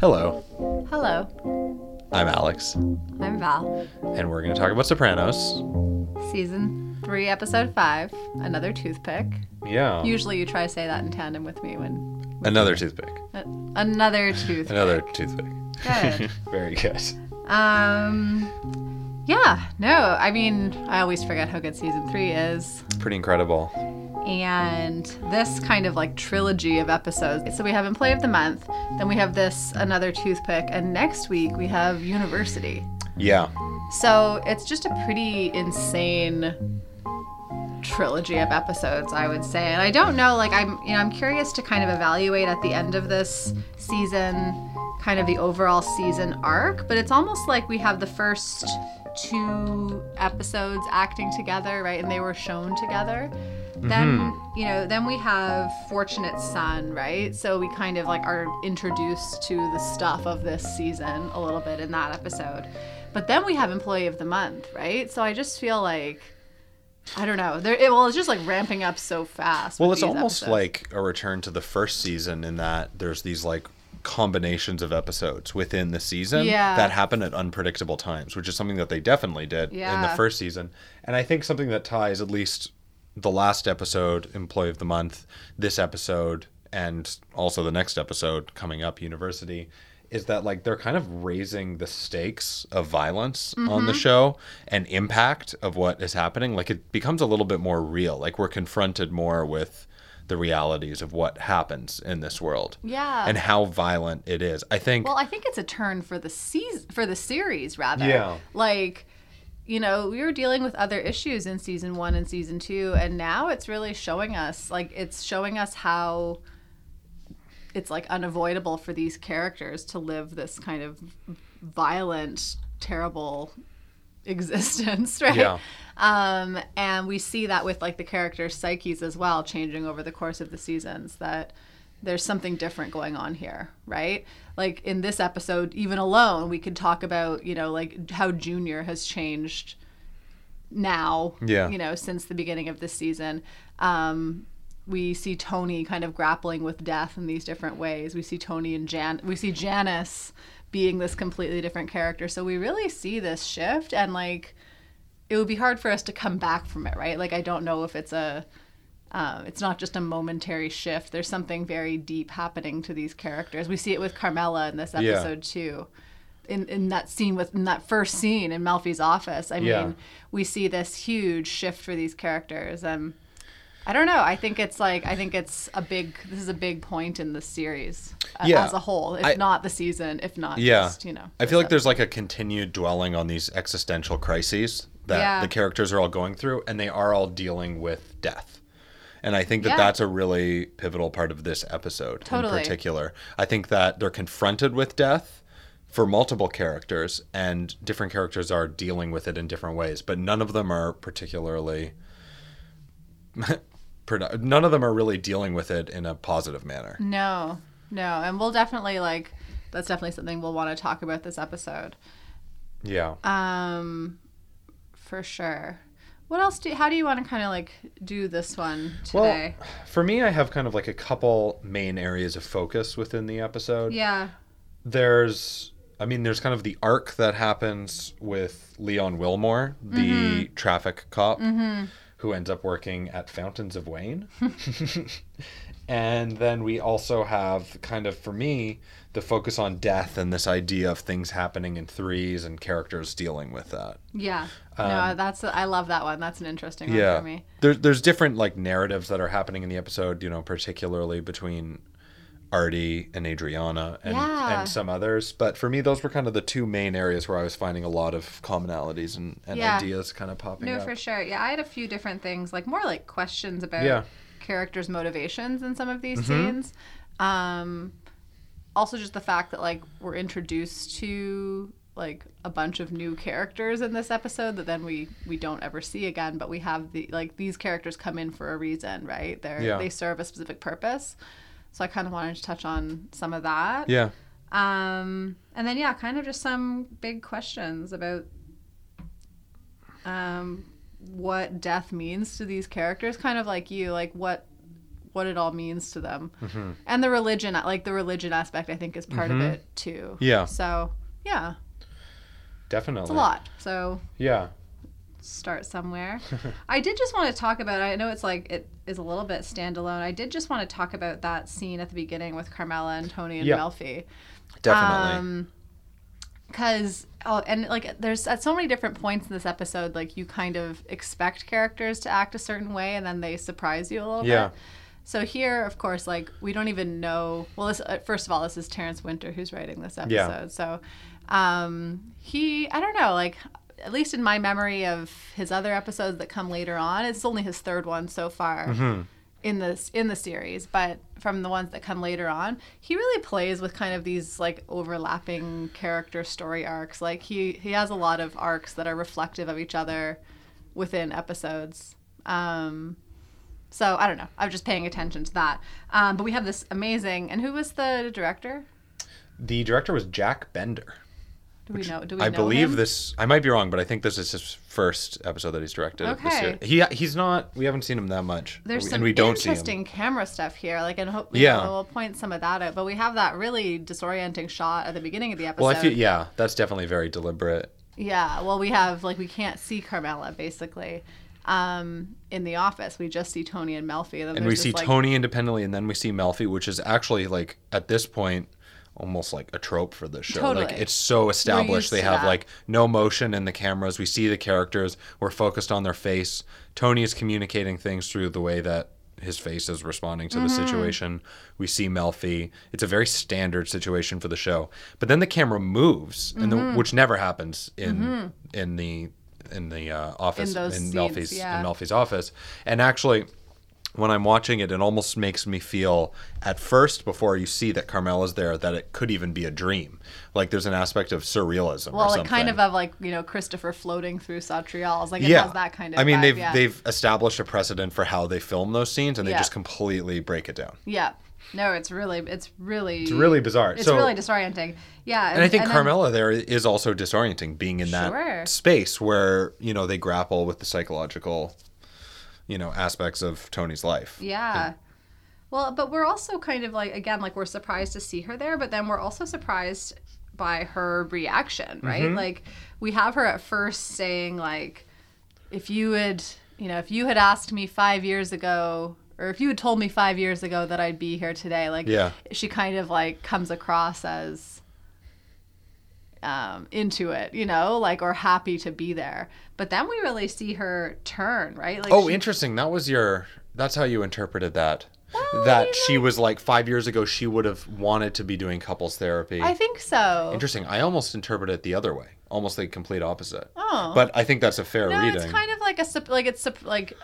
Hello, Hello, I'm Alex, I'm Val. and we're going to talk about Sopranos. Season 3, Episode 5, Another Toothpick. Yeah. Usually you try to say that in tandem with me when. Another toothpick. Uh, another toothpick. Another toothpick. Good. Very good. Um, yeah, no, I mean, I always forget how good Season 3 is. Pretty incredible. And this kind of like trilogy of episodes. So we have Employee of the Month, then we have this, Another Toothpick, and next week we have University. Yeah. So it's just a pretty insane trilogy of episodes, I would say. And I don't know, like I'm you know, I'm curious to kind of evaluate at the end of this season kind of the overall season arc, but it's almost like we have the first two episodes acting together, right? And they were shown together. Then, mm-hmm. you know, then we have Fortunate Son, right? So we kind of like are introduced to the stuff of this season a little bit in that episode. But then we have Employee of the Month, right? So I just feel like I don't know. There, it, well, it's just like ramping up so fast. Well, it's almost episodes. like a return to the first season in that there's these like combinations of episodes within the season Yeah. that happen at unpredictable times, which is something that they definitely did in the first season. And I think something that ties at least the last episode, Employee of the Month, this episode, and also the next episode coming up, University, is that like they're kind of raising the stakes of violence on Mm-hmm. the show and impact of what is happening. Like it becomes a little bit more real. Like we're confronted more with the realities of what happens in this world yeah. and how violent it is. I think Well, I think it's a turn for the season for the series rather. Yeah. Like, you know, we were dealing with other issues in season 1 and season 2 and now it's really showing us like it's showing us how it's like unavoidable for these characters to live this kind of violent, terrible existence, right? Yeah. Um, and we see that with like the characters' psyches as well, changing over the course of the seasons. That there's something different going on here, right? Like in this episode, even alone, we could talk about you know like how Junior has changed now, Yeah. you know, since the beginning of this season. Um, we see Tony kind of grappling with death in these different ways. We see Tony and Jan. We see Janice being this completely different character. So we really see this shift, and like, it would be hard for us to come back from it, right? Like, I don't know if it's a, um, it's not just a momentary shift. There's something very deep happening to these characters. We see it with Carmela in this Yeah. episode too. In, in that scene with in that first scene in Melfi's office, I Yeah. mean, we see this huge shift for these characters, and I don't know. I think it's like I think it's a big. This is a big point in the series uh, Yeah. as a whole, if I- not the season, if not yeah. just you know. I feel like there's like a continued dwelling on these existential crises that Yeah. the characters are all going through, and they are all dealing with death. And I think that Yeah. that's a really pivotal part of this episode Totally. in particular. I think that they're confronted with death for multiple characters, and different characters are dealing with it in different ways, but none of them are particularly. none of them are really dealing with it in a positive manner. no, no, and we'll definitely like. That's definitely something we'll want to talk about this episode. Yeah. Um, for sure. What else do? How do you want to kind of like do this one today? Well, for me, I have kind of like a couple main areas of focus within the episode. yeah. There's, I mean, there's kind of the arc that happens with Leon Wilmore, the mm-hmm. traffic cop mm-hmm. who ends up working at Fountains of Wayne. and then we also have kind of, for me, the focus on death and this idea of things happening in threes and characters dealing with that. Yeah. no, that's I love that one. That's an interesting one Um, yeah for me. There, there's different like narratives that are happening in the episode you know particularly between artie and adriana and, Yeah. and some others but for me those were kind of the two main areas where i was finding a lot of commonalities and, and Yeah. ideas kind of popping No, up No, for sure. Yeah, I had a few different things, like more like questions about Yeah. Mm-hmm. characters' motivations in some of these scenes. Um, also, just the fact that like we're introduced to like a bunch of new characters in this episode that then we we don't ever see again, but we have the like these characters come in for a reason, right? They're Yeah. they serve a specific purpose. So I kind of wanted to touch on some of that. yeah Um, and then yeah, kind of just some big questions about um, what death means to these characters. Kind of like you, like what what it all means to them, Mm-hmm. and the religion, like the religion aspect, I think is part of it too. Yeah. So yeah, Definitely. it's a lot. So Yeah. start somewhere. I did just want to talk about. I know it's like it is a little bit standalone. I did just want to talk about that scene at the beginning with Carmela and Tony and Yeah. Melfi. Definitely. Um, because oh, and like there's at so many different points in this episode, like you kind of expect characters to act a certain way, and then they surprise you a little Yeah. bit. So here, of course, like we don't even know. Well, this uh, first of all, this is Terrence Winter who's writing this episode. Yeah. So um, he, I don't know, like at least in my memory of his other episodes that come later on, it's only his third one so far Mm-hmm. In this in the series. But from the ones that come later on, he really plays with kind of these like overlapping character story arcs. Like he he has a lot of arcs that are reflective of each other within episodes. Um, so I don't know. I was just paying attention to that. Um, but we have this amazing. And who was the director? The director was Jack Bender. Do we know? Do we I know believe him? this. I might be wrong, but I think this is his first episode that he's directed. Okay. He he's not. We haven't seen him that much. There's and some we don't see him. interesting camera stuff here. Like, and hope Yeah. we'll point some of that out. But we have that really disorienting shot at the beginning of the episode. Well, I feel yeah, that's definitely very deliberate. Yeah, well, we have like we can't see Carmela basically um, in the office. We just see Tony and Melfi, and, then And we see like, Tony independently, and then we see Melfi, which is actually like at this point almost like a trope for this show. Like it's so established. They have that. like no motion in the cameras. We see the characters. We're focused on their face. Tony is communicating things through the way that his face is responding to the Mm-hmm. situation. We see Melfi. It's a very standard situation for the show. But then the camera moves, Mm-hmm. the, which never happens in in the in the uh, office In those scenes, Melfi's yeah. in Melfi's office. And actually, when I'm watching it, it almost makes me feel at first before you see that Carmela's there that it could even be a dream. Like there's an aspect of surrealism. or well, like kind of of like you know Christopher floating through Satriale's. Like it yeah, has that kind of. I mean, vibe, they've yeah. they've established a precedent for how they film those scenes, and they Yeah. just completely break it down. Yeah. No, it's really, it's really, It's really bizarre. it's so, really disorienting. Yeah, and I think then- Carmela there is also disorienting, being in that Sure. space where you know they grapple with the psychological, you know, aspects of Tony's life. Yeah. Well, but we're also kind of like again, like we're surprised to see her there, but then we're also surprised by her reaction, right? Mm-hmm. Like we have her at first saying like if you had, you know, if you had asked me 5 years ago or if you had told me 5 years ago that I'd be here today, like Yeah. she kind of like comes across as um, into it, you know, like or happy to be there. But then we really see her turn, right? Like Oh, she- interesting. That was your. That's how you interpreted that. Well, that you she was like five years ago. She would have wanted to be doing couples therapy. I think so. Interesting. I almost interpreted it the other way, almost the complete opposite. Oh. But I think that's a fair No, reading. it's kind of like a like it's like,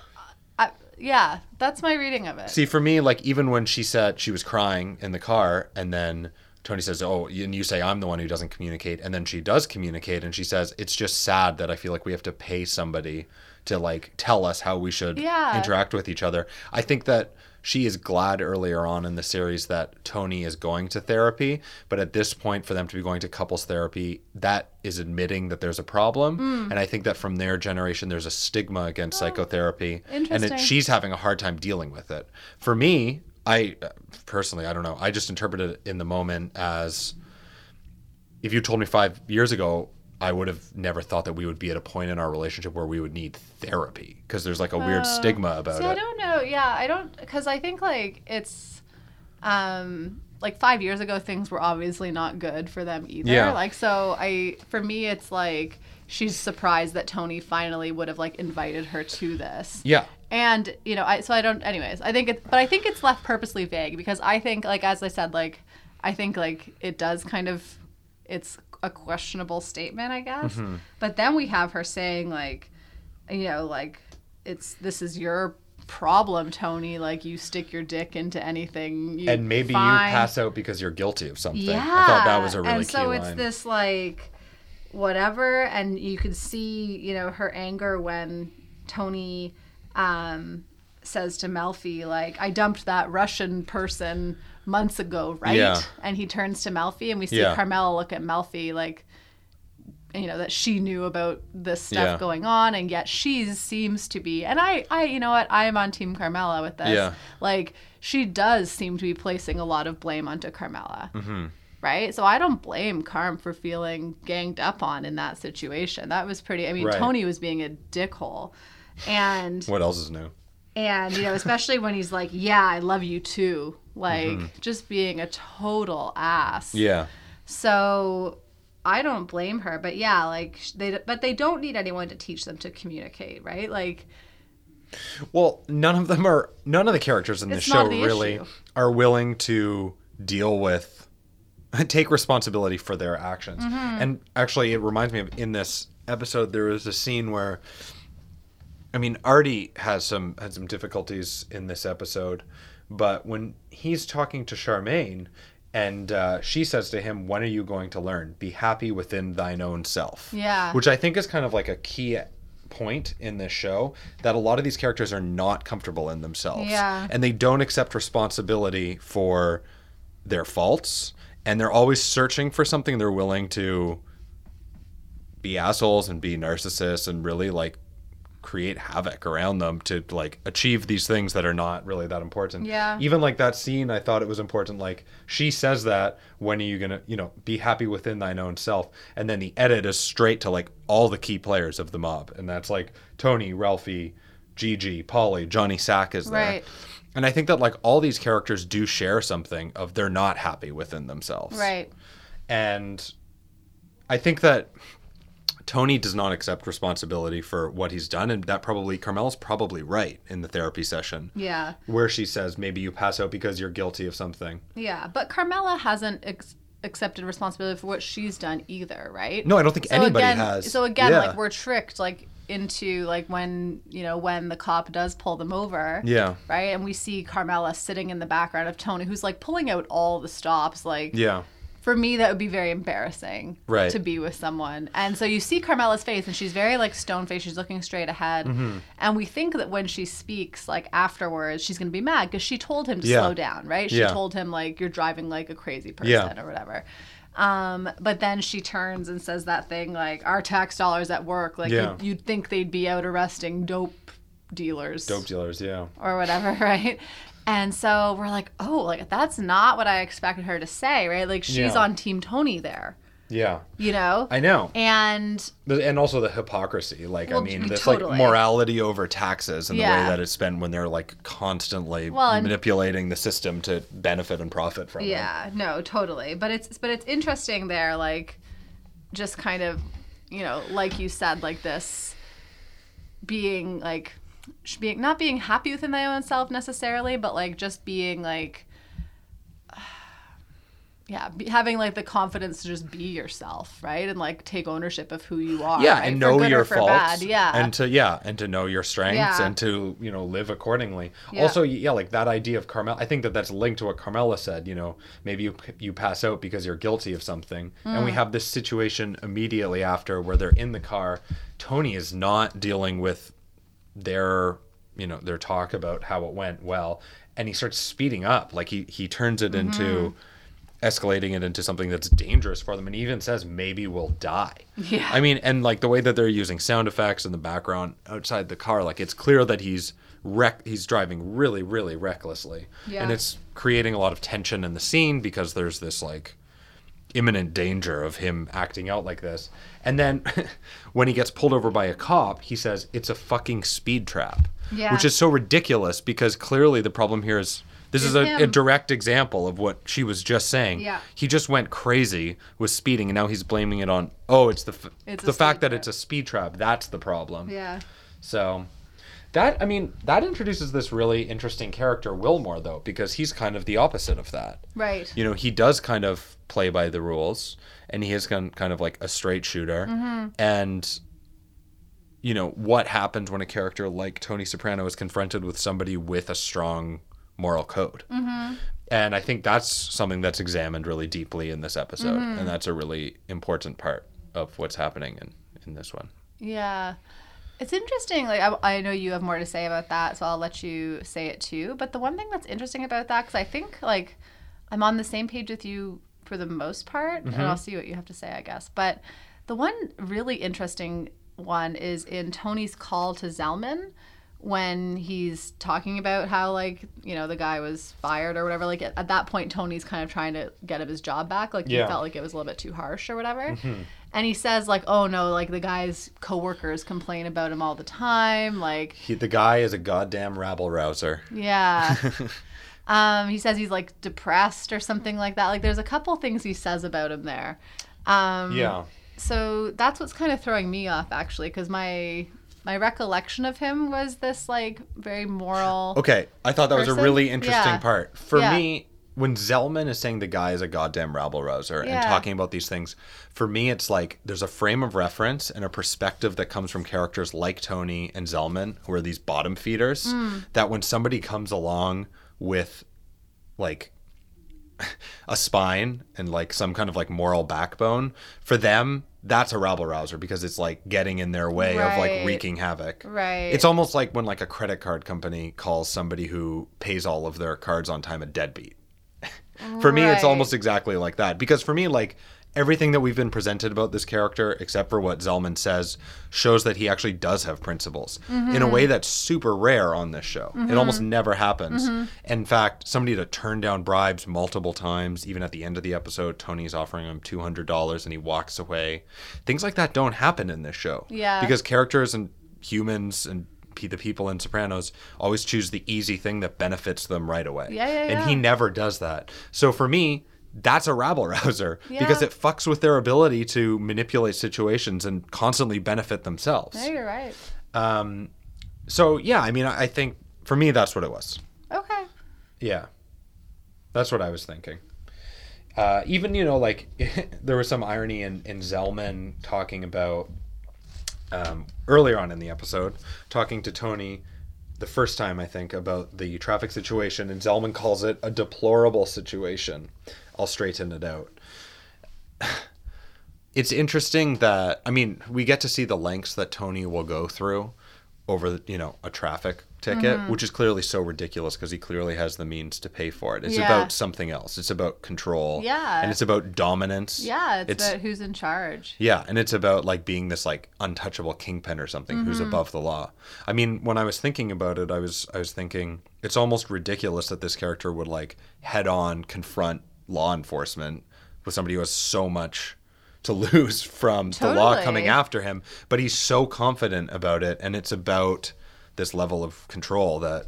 I, yeah, that's my reading of it. See, for me, like even when she said she was crying in the car, and then Tony says, "Oh," and you say, "I'm the one who doesn't communicate," and then she does communicate, and she says, "It's just sad that I feel like we have to pay somebody to like tell us how we should Yeah. interact with each other." I think that she is glad earlier on in the series that Tony is going to therapy, but at this point, for them to be going to couples therapy, that is admitting that there's a problem, Hmm. and I think that from their generation, there's a stigma against psychotherapy, and it, she's having a hard time dealing with it. For me, I uh, personally, I don't know. I just interpreted it in the moment as if you told me five years ago, I would have never thought that we would be at a point in our relationship where we would need therapy because there's like a weird stigma about See, I don't know. Yeah, I don't because I think like it's, um, like five years ago things were obviously not good for them either. Yeah. Like so, I for me it's like she's surprised that Tony finally would have like invited her to this. Yeah. And you know, I so I don't. Anyways, I think it, but I think it's left purposely vague because I think, like as I said, like I think like it does kind of, it's a questionable statement, I guess. Mm-hmm. But then we have her saying like, you know, like it's this is your problem, Tony. Like you stick your dick into anything. You And maybe find. you pass out because you're guilty of something. Yeah. I thought that was a really and so line. it's this like whatever, and you could see, you know, her anger when Tony um, says to Melfi, like, I dumped that Russian person months ago, right? Yeah. And he turns to Melfi, and we see Yeah. Carmela look at Melfi, like, you know that she knew about this stuff Yeah. going on and yet she seems to be and i i you know what i am on team carmela with this Yeah. like she does seem to be placing a lot of blame onto carmela Mm-hmm. right so i don't blame carm for feeling ganged up on in that situation that was pretty i mean Right. tony was being a dickhole and What else is new? and you know especially when he's like yeah i love you too like just being a total ass Mm-hmm. Yeah. so I don't blame her, but yeah, like they but they don't need anyone to teach them to communicate, right? Like Well, none of them are. None of the characters in this show the really issue. are willing to deal with, take responsibility for their actions. Mm-hmm. And actually, it reminds me of in this episode there was a scene where, I mean, Artie has some had some difficulties in this episode, but when he's talking to Charmaine. And uh, she says to him, "When are you going to learn? Be happy within thine own self." Yeah. which I think is kind of like a key point in this show that a lot of these characters are not comfortable in themselves. Yeah. And they don't accept responsibility for their faults and they're always searching for something they're willing to be assholes and be narcissists and really like create havoc around them to like achieve these things that are not really that important. Yeah. Even like that scene, I thought it was important. Like she says that, when are you gonna, you know, be happy within thine own self? And then the edit is straight to like all the key players of the mob, and that's like Tony, Ralphie, Gigi, Paulie, Johnny Sack is there. Right. And I think that like all these characters do share something of they're not happy within themselves. right. And I think that Tony does not accept responsibility for what he's done, and that probably Carmel's probably right in the therapy session Yeah. where she says maybe you pass out because you're guilty of something. Yeah, but Carmela hasn't ex- accepted responsibility for what she's done either, right? No, I don't think anybody again, has. So again, Yeah. like we're tricked like into like when, you know, when the cop does pull them over. Yeah. Right? And we see Carmela sitting in the background of Tony who's like pulling out all the stops like Yeah. For me that would be very embarrassing Right. to be with someone and so you see carmela's face and she's very like stone faced she's looking straight ahead Mm-hmm. and we think that when she speaks like afterwards she's going to be mad because she told him to Yeah. slow down right she Yeah. told him like you're driving like a crazy person Yeah. or whatever um, but then she turns and says that thing like our tax dollars at work like you'd, you'd think they'd be out arresting dope dealers Dope dealers, yeah. or whatever, right? And so we're like, oh, like that's not what I expected her to say, right? Like she's Yeah. on Team Tony there, Yeah. you know? I know. And And also the hypocrisy. Like, I mean, this totally. like morality over taxes and the way that it's spent when they're like constantly Well, manipulating the system to benefit and profit from it. yeah, no, totally. But it's but it's interesting there, like just kind of, you know, like you said, like this being like being not being happy within my own self necessarily, but like just being like yeah, be, having like the confidence to just be yourself, right? And like take ownership of who you are. yeah right? and know your faults bad. Yeah. and to yeah and to know your strengths Yeah. and to you know live accordingly Yeah. also yeah like that idea of carmel i think that that's linked to what carmela said you know maybe you you pass out because you're guilty of something and Mm. we have this situation immediately after where they're in the car tony is not dealing with their you know their talk about how it went well and he starts speeding up like he he turns it into Mm-hmm. escalating it into something that's dangerous for them and he even says maybe we'll die Yeah. i mean and like the way that they're using sound effects in the background outside the car like it's clear that he's wreck he's driving really really recklessly Yeah. and it's creating a lot of tension in the scene because there's this like imminent danger of him acting out like this. And then when he gets pulled over by a cop, he says it's a fucking speed trap. Yeah. Which is so ridiculous because clearly the problem here is this Is is a, a direct example of what she was just saying. Yeah. He just went crazy with speeding and now he's blaming it on oh it's the f- It's the fact speed that it's a speed trap that's the problem. yeah. So that I mean that introduces this really interesting character Wilmore though because he's kind of the opposite of that Right. you know he does kind of play by the rules and he is kind kind of like a straight shooter Mm-hmm. and you know what happens when a character like tony soprano is confronted with somebody with a strong moral code Mm-hmm. and i think that's something that's examined really deeply in this episode Mm-hmm. and that's a really important part of what's happening in, in this one Yeah. It's interesting. Like, I, I know you have more to say about that, so I'll let you say it too. But the one thing that's interesting about that, because I think, like, I'm on the same page with you for the most part, and mm-hmm. I'll see what you have to say, I guess. But The one really interesting one is in Tony's call to Zelman when he's talking about how like you know the guy was fired or whatever like at, at that point tony's kind of trying to get him his job back like Yeah. he felt like it was a little bit too harsh or whatever and he says like oh no like the guy's coworkers complain about him all the time like He, the guy is a goddamn rabble rouser. yeah um he says he's like depressed or something like that like there's a couple things he says about him there um Yeah. so that's what's kind of throwing me off actually because my my recollection of him was this like very moral Okay, I thought that was a really interesting Yeah. part. For Yeah. me, when Zellman is saying the guy is a goddamn rabble rouser and talking about these things, for me, it's like there's a frame of reference and a perspective that comes from characters like Tony and Zellman, who are these bottom feeders, Hmm. that when somebody comes along with like a spine and like some kind of like moral backbone, for them, that's a rabble rouser because it's like getting in their way of like wreaking havoc. Right. It's almost like when like a credit card company calls somebody who pays all of their cards on time a deadbeat. for me, it's almost exactly like that. Because for me, like everything that we've been presented about this character, except for what Zellman says, shows that he actually does have principles in a mm-hmm. way that's super rare on this show. It mm-hmm. almost never happens. Mm-hmm. In fact, somebody to turn down bribes multiple times, even at the end of the episode, Tony's offering him two hundred dollars and he walks away. Things like that don't happen in this show. Yeah. Because characters and humans and the people in Sopranos always choose the easy thing that benefits them right away. Yeah, yeah, yeah. And he never does that. So for me, that's a rabble rouser because it fucks with their ability to manipulate situations and constantly benefit themselves. no, you're right Um, so yeah, I mean, I I think for me that's what it was. okay Yeah, that's what I was thinking. Uh, even you know, like there was some irony in in Zellman talking about um, earlier on in the episode, talking to Tony the first time I think about the traffic situation, and Zellman calls it a deplorable situation. I'll straighten it out. It's interesting that I mean we get to see the lengths that Tony will go through over you know a traffic ticket, Mm-hmm. which is clearly so ridiculous because he clearly has the means to pay for it. It's Yeah. about something else. It's about control. Yeah. and it's about dominance. yeah it's, It's- about who's in charge Yeah, and it's about like being this like untouchable kingpin or something who's Mm-hmm. above the law. I mean, when I was thinking about it, I was I was thinking it's almost ridiculous that this character would like head on confront law enforcement with somebody who has so much to lose from the law coming after him, but he's so confident about it and it's about this level of control that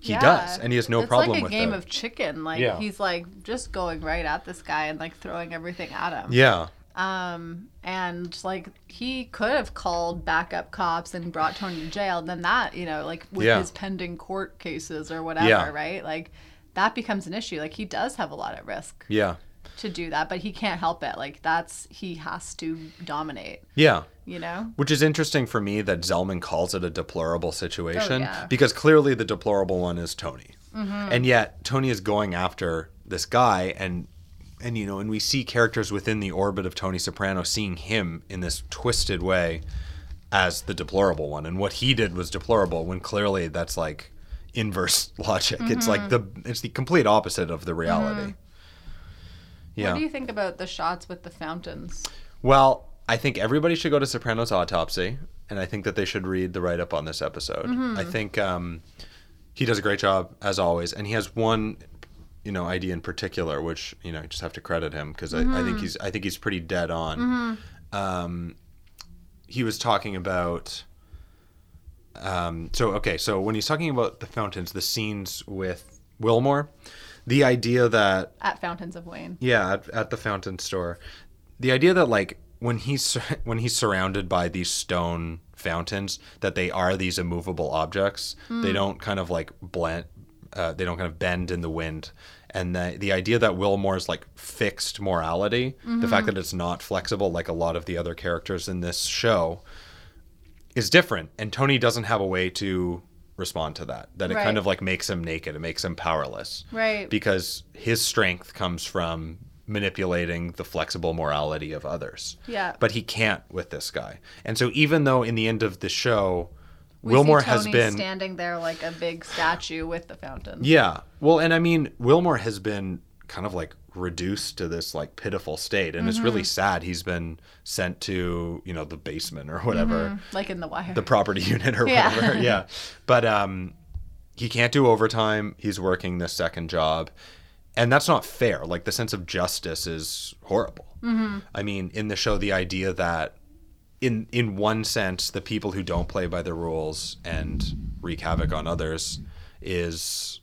he Yeah. does and he has no it's problem like a with game of chicken like Yeah. he's like just going right at this guy and like throwing everything at him yeah. um and like he could have called backup cops and brought tony to jail then that you know like with Yeah. his pending court cases or whatever Yeah. right like that becomes an issue like he does have a lot at risk Yeah. to do that but he can't help it like that's he has to dominate Yeah. you know Which is interesting for me that Zellman calls it a deplorable situation Oh, yeah. because clearly the deplorable one is Tony. Mm-hmm. And yet Tony is going after this guy and and you know and we see characters within the orbit of Tony Soprano seeing him in this twisted way as the deplorable one and what he did was deplorable when clearly that's like inverse logic. It's like mm-hmm. the it's the complete opposite of the reality. Mm-hmm. Yeah. what do you think about the shots with the fountains Well, I think everybody should go to Sopranos Autopsy, and I think that they should read the write up on this episode. Mm-hmm. I think um, he does a great job as always, and he has one, you know, idea in particular, which you know, I just have to credit him because I, I think he's I think he's pretty dead on. Um, he was talking about. Um, so okay, so when he's talking about the fountains, the scenes with Wilmore, the idea that at fountains of wayne yeah, at, at the fountain store. The idea that like when he's when he's surrounded by these stone fountains, that they are these immovable objects. They don't kind of like blend. Uh, they don't kind of bend in the wind. And the the idea that Wilmore's like fixed morality, the fact that it's not flexible like a lot of the other characters in this show, is different. And Tony doesn't have a way to respond to that. That it Right. kind of like makes him naked. It makes him powerless right because his strength comes from manipulating the flexible morality of others. Yeah. But he can't with this guy. And so even though in the end of the show We Wilmore has been standing there like a big statue with the fountain. Yeah. Well, and I mean Wilmore has been kind of like reduced to this like pitiful state and it's really sad he's been sent to you know the basement or whatever. Like in the wire. the property unit or Yeah. whatever yeah. But um he can't do overtime. He's working this second job. And that's not fair. Like the sense of justice is horrible. Mm-hmm. i mean in the show the idea that in in one sense the people who don't play by the rules and wreak havoc on others is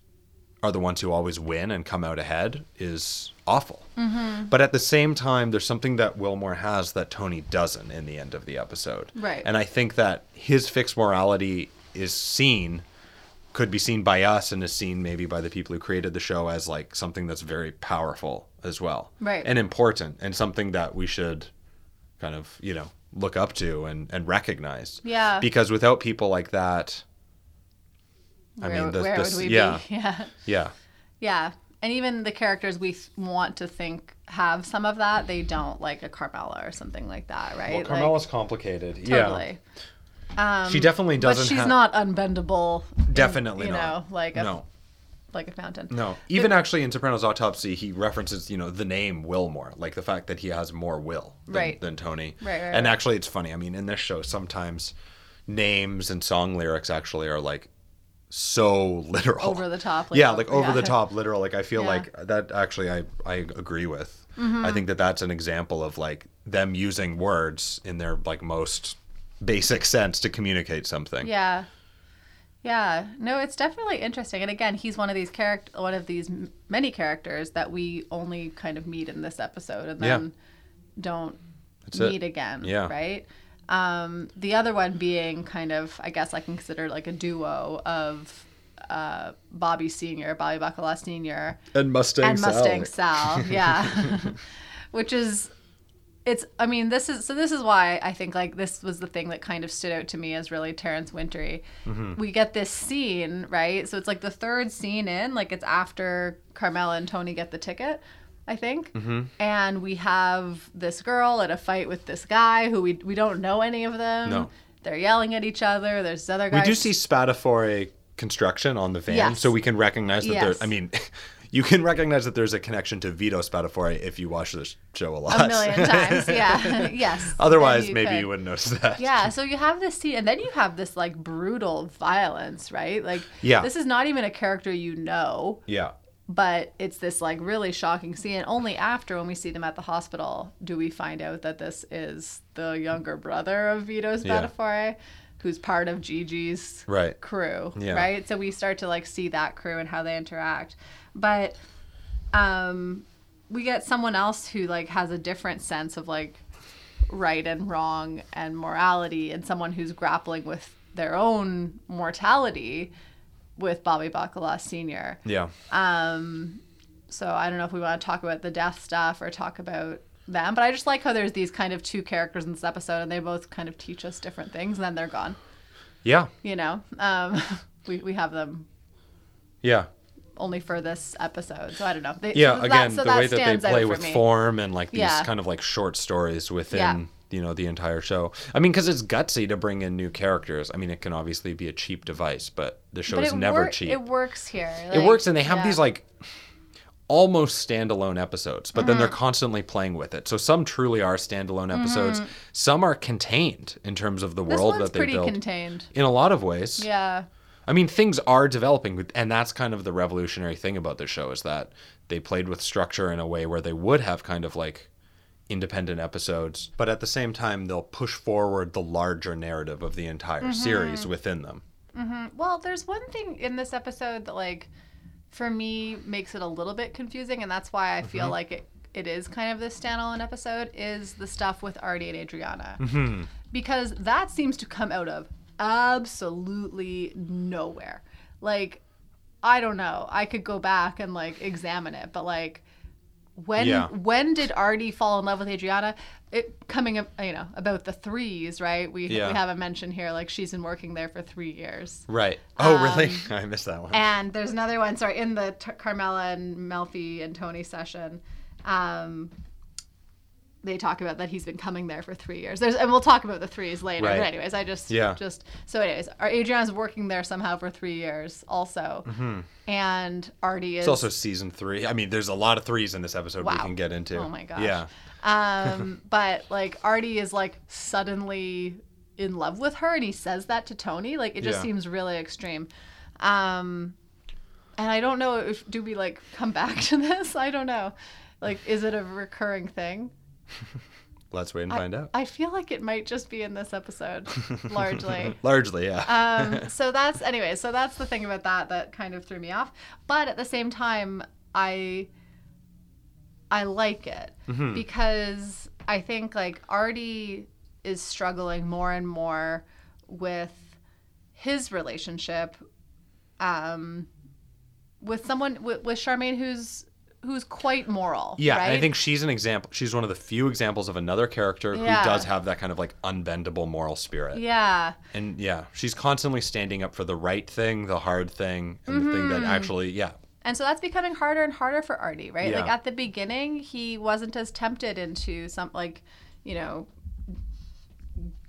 are the ones who always win and come out ahead is awful. Mm-hmm. But at the same time, there's something that Wilmore has that Tony doesn't in the end of the episode. Right. And I think that his fixed morality is seen, could be seen by us and is seen maybe by the people who created the show as like something that's very powerful as well. Right. And important and something that we should kind of, you know, look up to and, and recognize. Yeah. Because without people like that, I mean, the- where the- would we yeah. be? Yeah. yeah. Yeah. And even the characters we want to think have some of that, they don't, like a Carmela or something like that, right? Well, Like, Carmela's complicated. totally. Yeah. Um, She definitely doesn't But she's ha- not unbendable. in- Definitely you not. know, like a No. like a fountain. No. Even actually in Sopranos Autopsy, he references, you know, the name Wilmore, like the fact that he has more will than, Right. than Tony. Right, right, And right. actually, it's funny. I mean, in this show, sometimes names and song lyrics actually are like so literal. Over the top. yeah, like over yeah. the top, literal. Like I feel Yeah. like that actually I I agree with. Mm-hmm. I think that that's an example of like them using words in their like most basic sense to communicate something. Yeah. Yeah. No, it's definitely interesting. And again, he's one of these character one of these m- many characters that we only kind of meet in this episode and Yeah. then don't That's it. meet again, Yeah. right? Um, the other one being kind of I guess I can consider like a duo of uh, Bobby Senior, Bobby Bacala Senior, And Mustang and Mustang Sal. Yeah. Which is it's I mean, this is so this is why I think like this was the thing that kind of stood out to me as really Terrence Wintry. We get this scene, right? So it's like the third scene in, like it's after Carmela and Tony get the ticket. I think, mm-hmm. and we have this girl at a fight with this guy who we we don't know any of them. No. They're yelling at each other. There's this other We do see Spatafore construction on the van, Yes. so we can recognize that Yes. there. I mean, you can recognize that there's a connection to Vito Spatafore if you watch this show a lot. a million times. Yeah. yes. Otherwise, Then maybe could. you wouldn't notice that. Yeah, so you have this scene, and then you have this like brutal violence, right? Like, Yeah. this is not even a character you know, Yeah. But it's this like really shocking scene. Only after, when we see them at the hospital, do we find out that this is the younger brother of Vito Yeah. Who's part of Gigi's Right. crew, Yeah. right? So we start to like see that crew and how they interact, but um, we get someone else who like has a different sense of like right and wrong and morality, and someone who's grappling with their own mortality with Bobby Bacala Senior. Yeah. Um, so I don't know if we want to talk about the death stuff or talk about them, but I just like how there's these kind of two characters in this episode, and they both kind of teach us different things, and then they're gone. yeah. You know, um, we we have them Yeah. only for this episode, so I don't know. They, Yeah. so that- Again, so the way that they play with me. form and like these Yeah. kind of like short stories within. Yeah. You know the entire show. I mean, because it's gutsy to bring in new characters. I mean, it can obviously be a cheap device, but the show But is never work- cheap. It works here. it works and they have yeah. these like almost standalone episodes but then Mm-hmm. they're constantly playing with it so some truly are standalone episodes some are contained in terms of the Mm-hmm. This world that they pretty built contained. in a lot of ways Yeah. i mean things are developing and that's kind of the revolutionary thing about the show is that they played with structure in a way where they would have kind of like independent episodes but at the same time they'll push forward the larger narrative of the entire Mm-hmm. series within them Well, there's one thing in this episode that, like, for me makes it a little bit confusing, and that's why I feel Mm-hmm. like it, it is kind of this standalone episode, is the stuff with Artie and Adriana. Mm-hmm. Because that seems to come out of absolutely nowhere. Like, I don't know. I could go back and, like, examine it, but, like, when Yeah. when did Artie fall in love with Adriana? It coming up, you know, about the threes, right? We Yeah. we have a mention here, like she's been working there for three years. right oh Um, really i missed that one And there's another one, sorry, in the T- Carmela and Melfi and Tony session. Um, they talk about that he's been coming there for three years. There's, and we'll talk about the threes later. Right. But anyways, I just, Yeah. just so anyways, our Adriana's working there somehow for three years also, and Artie is Mm-hmm. It's also season three. I mean, there's a lot of threes in this episode we can get into. Oh my gosh. Yeah. Um, but like Artie is like suddenly in love with her, and he says that to Tony. Like it just Yeah. seems really extreme. Um, and I don't know if do we like come back to this? I don't know. Like, is it a recurring thing? Let's wait and find out. I feel like it might just be in this episode, largely. Largely, yeah. um, so that's anyway. So that's the thing about that that kind of threw me off. But at the same time, I I like it Mm-hmm. because I think like Artie is struggling more and more with his relationship um, with someone with, with Charmaine who's who's quite moral. yeah, right? and I think she's an example. She's one of the few examples of another character Yeah. who does have that kind of like unbendable moral spirit. yeah. And yeah, she's constantly standing up for the right thing, the hard thing, and the thing Mm-hmm. that actually, yeah, And so that's becoming harder and harder for Artie, right? Like at the beginning, he wasn't as tempted into some like, you know,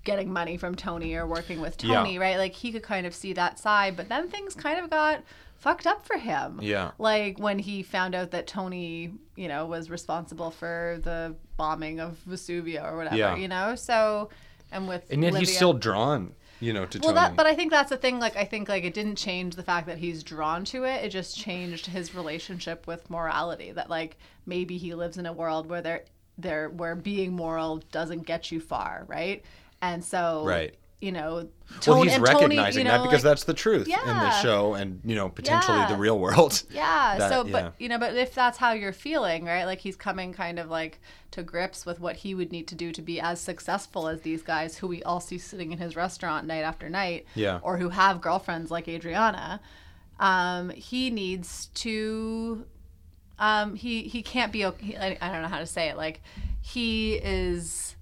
getting money from Tony or working with Yeah. Tony, right? Like he could kind of see that side, but then things kind of got fucked up for him. Yeah. Like when he found out that Tony, you know, was responsible for the bombing of Vesuvio or whatever, Yeah. you know? So and with and yet he's still drawn, you know, to well, Tony. that, but I think that's the thing. Like, I think like it didn't change the fact that he's drawn to it. It just changed his relationship with morality. That like maybe he lives in a world where there, there where being moral doesn't get you far, right? And so, Right. You know, well, he's and Tony, recognizing you know, that because like- that's the truth in Yeah. the show and, you know, potentially Yeah. the real world. Yeah. That- so, yeah. but you know, but if that's how you're feeling, right? Like he's coming kind of like to grips with what he would need to do to be as successful as these guys who we all see sitting in his restaurant night after night, Yeah. or who have girlfriends like Adriana. Um, he needs to. Um, he he can't be. okay. I don't know how to say it. Like he is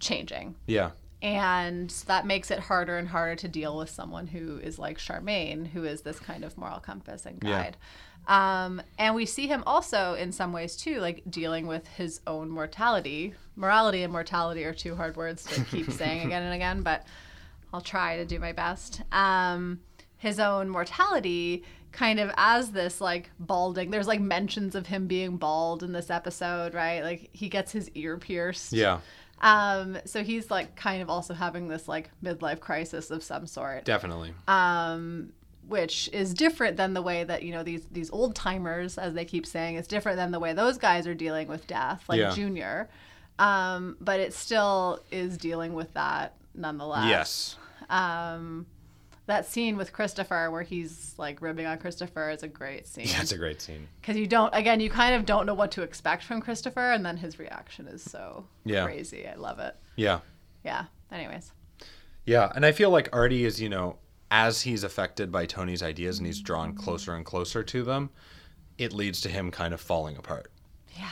changing Yeah. And that makes it harder and harder to deal with someone who is like Charmaine, who is this kind of moral compass and Yeah. guide. Um, and we see him also in some ways too, like dealing with his own mortality. Morality and mortality are two hard words to keep saying again and again, but I'll try to do my best. Um, his own mortality kind of as this like balding there's like mentions of him being bald in this episode right like he gets his ear pierced Yeah. Um, so he's like kind of also having this like midlife crisis of some sort, Definitely. um, which is different than the way that you know these these old timers, as they keep saying, it's different than the way those guys are dealing with death, like Yeah. Junior. Um, but it still is dealing with that nonetheless. yes. Um, that scene with Christopher where he's like ribbing on Christopher is a great scene Yeah, it's a great scene. because you don't again you kind of don't know what to expect from Christopher, and then his reaction is so Yeah. crazy. I love it. Yeah. Yeah. Anyways. Yeah, and I feel like Artie is, you know, as he's affected by Tony's ideas and he's drawn closer and closer to them, it leads to him kind of falling apart. Yeah.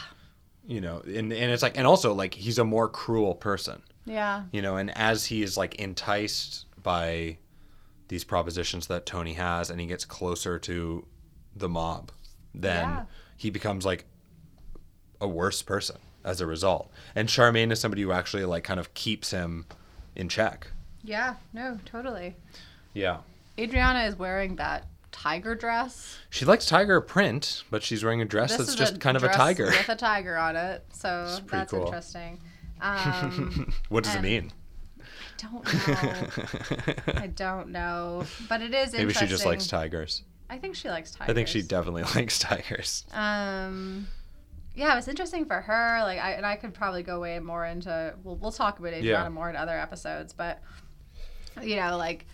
You know, and, and it's like, and also like he's a more cruel person, Yeah. you know, and as he is like enticed by these propositions that Tony has and he gets closer to the mob, then Yeah. he becomes like a worse person as a result. And Charmaine is somebody who actually like kind of keeps him in check. Yeah. No, totally. Yeah. Adriana is wearing that tiger dress. She likes tiger print, but she's wearing a dress This that's just kind of a tiger. with a tiger on it. So that's cool. interesting. Um, what does it mean? I don't know. I don't know, but it is Maybe interesting. she just likes tigers. I think she likes tigers. I think she definitely likes tigers. Um, yeah, it was interesting for her. Like, I and I could probably go way more into. We'll we'll talk about Adriana Yeah. more in other episodes, but you know, like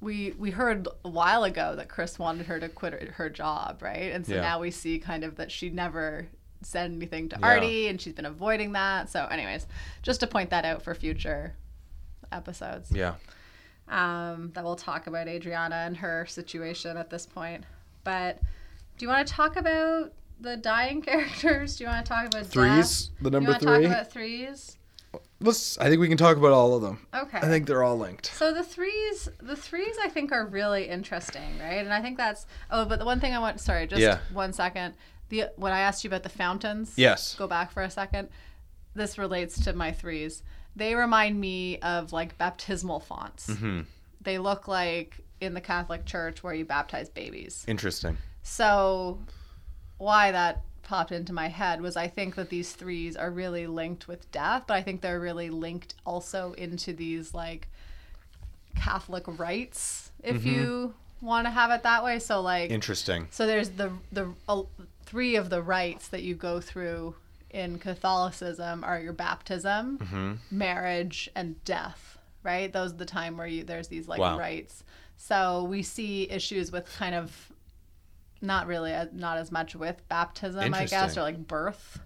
we we heard a while ago that Chris wanted her to quit her, her job, right? And so Yeah. now we see kind of that she never said anything to Yeah. Artie, and she's been avoiding that. So, anyways, just to point that out for future episodes Yeah. um, that we'll talk about Adriana and her situation at this point. But do you want to talk about the dying characters? Do you want to talk about Threes, death? the Do you number want to three. talk about threes? Let's. I think we can talk about all of them. Okay. I think they're all linked. So the threes, the threes, I think are really interesting, right? And I think that's. Oh, but the one thing I want. Sorry, just Yeah. one second. The when I asked you about the fountains. Yes. Go back for a second. this relates to my threes. They remind me of like baptismal fonts. Mm-hmm. They look like in the Catholic Church where you baptize babies. Interesting. So, why that popped into my head was I think that these threes are really linked with death, but I think they're really linked also into these like Catholic rites, if you want to have it that way. So, like, Interesting. so there's the the uh, three of the rites that you go through in Catholicism are your baptism, Mm-hmm. marriage, and death. Right? Those are the time where you there's these like Wow. rites. So we see issues with kind of not really not as much with baptism, I guess, or like birth.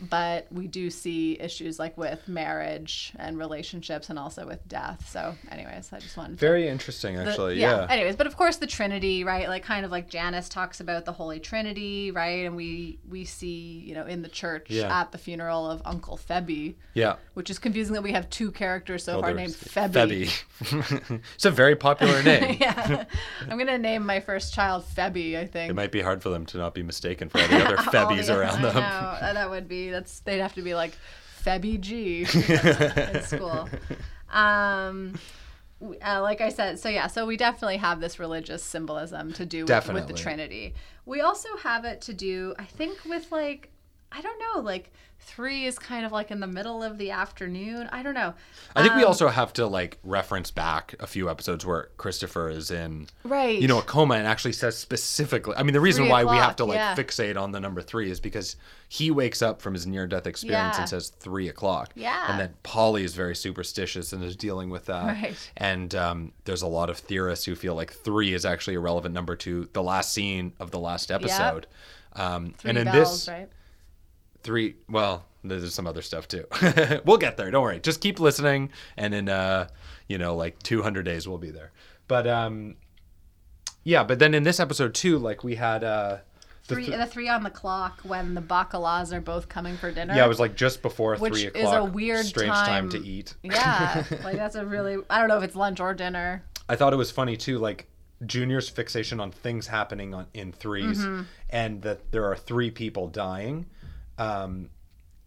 But we do see issues like with marriage and relationships and also with death. So, anyways, I just wanted to Very interesting, the- actually. yeah. Anyways, but of course the Trinity, right? Like kind of like Janice talks about the Holy Trinity, right? And we we see, you know, in the church Yeah. at the funeral of Uncle Febby, Yeah. which is confusing that we have two characters so Oh, far named Febby. Febby. it's a very popular name. yeah. I'm gonna name my first child Febby, I think. It might be hard for them to not be mistaken for all the other Febbies around I them. know. That would be that's they'd have to be like Febby G in school. Um uh, like I said, so yeah, so we definitely have this religious symbolism to do with, with the Trinity. We also have it to do, I think, with like, I don't know, like three is kind of like in the middle of the afternoon. I don't know. I think we Um, also have to like reference back a few episodes where Christopher is in, right, you know, a coma and actually says specifically. I mean, the reason why we have to like yeah. fixate on the number three is because he wakes up from his near-death experience Yeah. and says three o'clock. Yeah. And then Paulie is very superstitious and is dealing with that. Right. And um, there's a lot of theorists who feel like three is actually a relevant number to the last scene of the last episode. Um, three and in bells, this right? Three well there's some other stuff too we'll get there don't worry just keep listening and in uh you know like 200 days we'll be there but um yeah but then in this episode too like we had uh the Three, th- the three on the clock when the bacalas are both coming for dinner. yeah it was like just before Which three is a weird strange time. time- to eat Yeah, like that's a really I don't know if it's lunch or dinner. i thought it was funny too like junior's fixation on things happening on in 3s Mm-hmm. and that there are three people dying um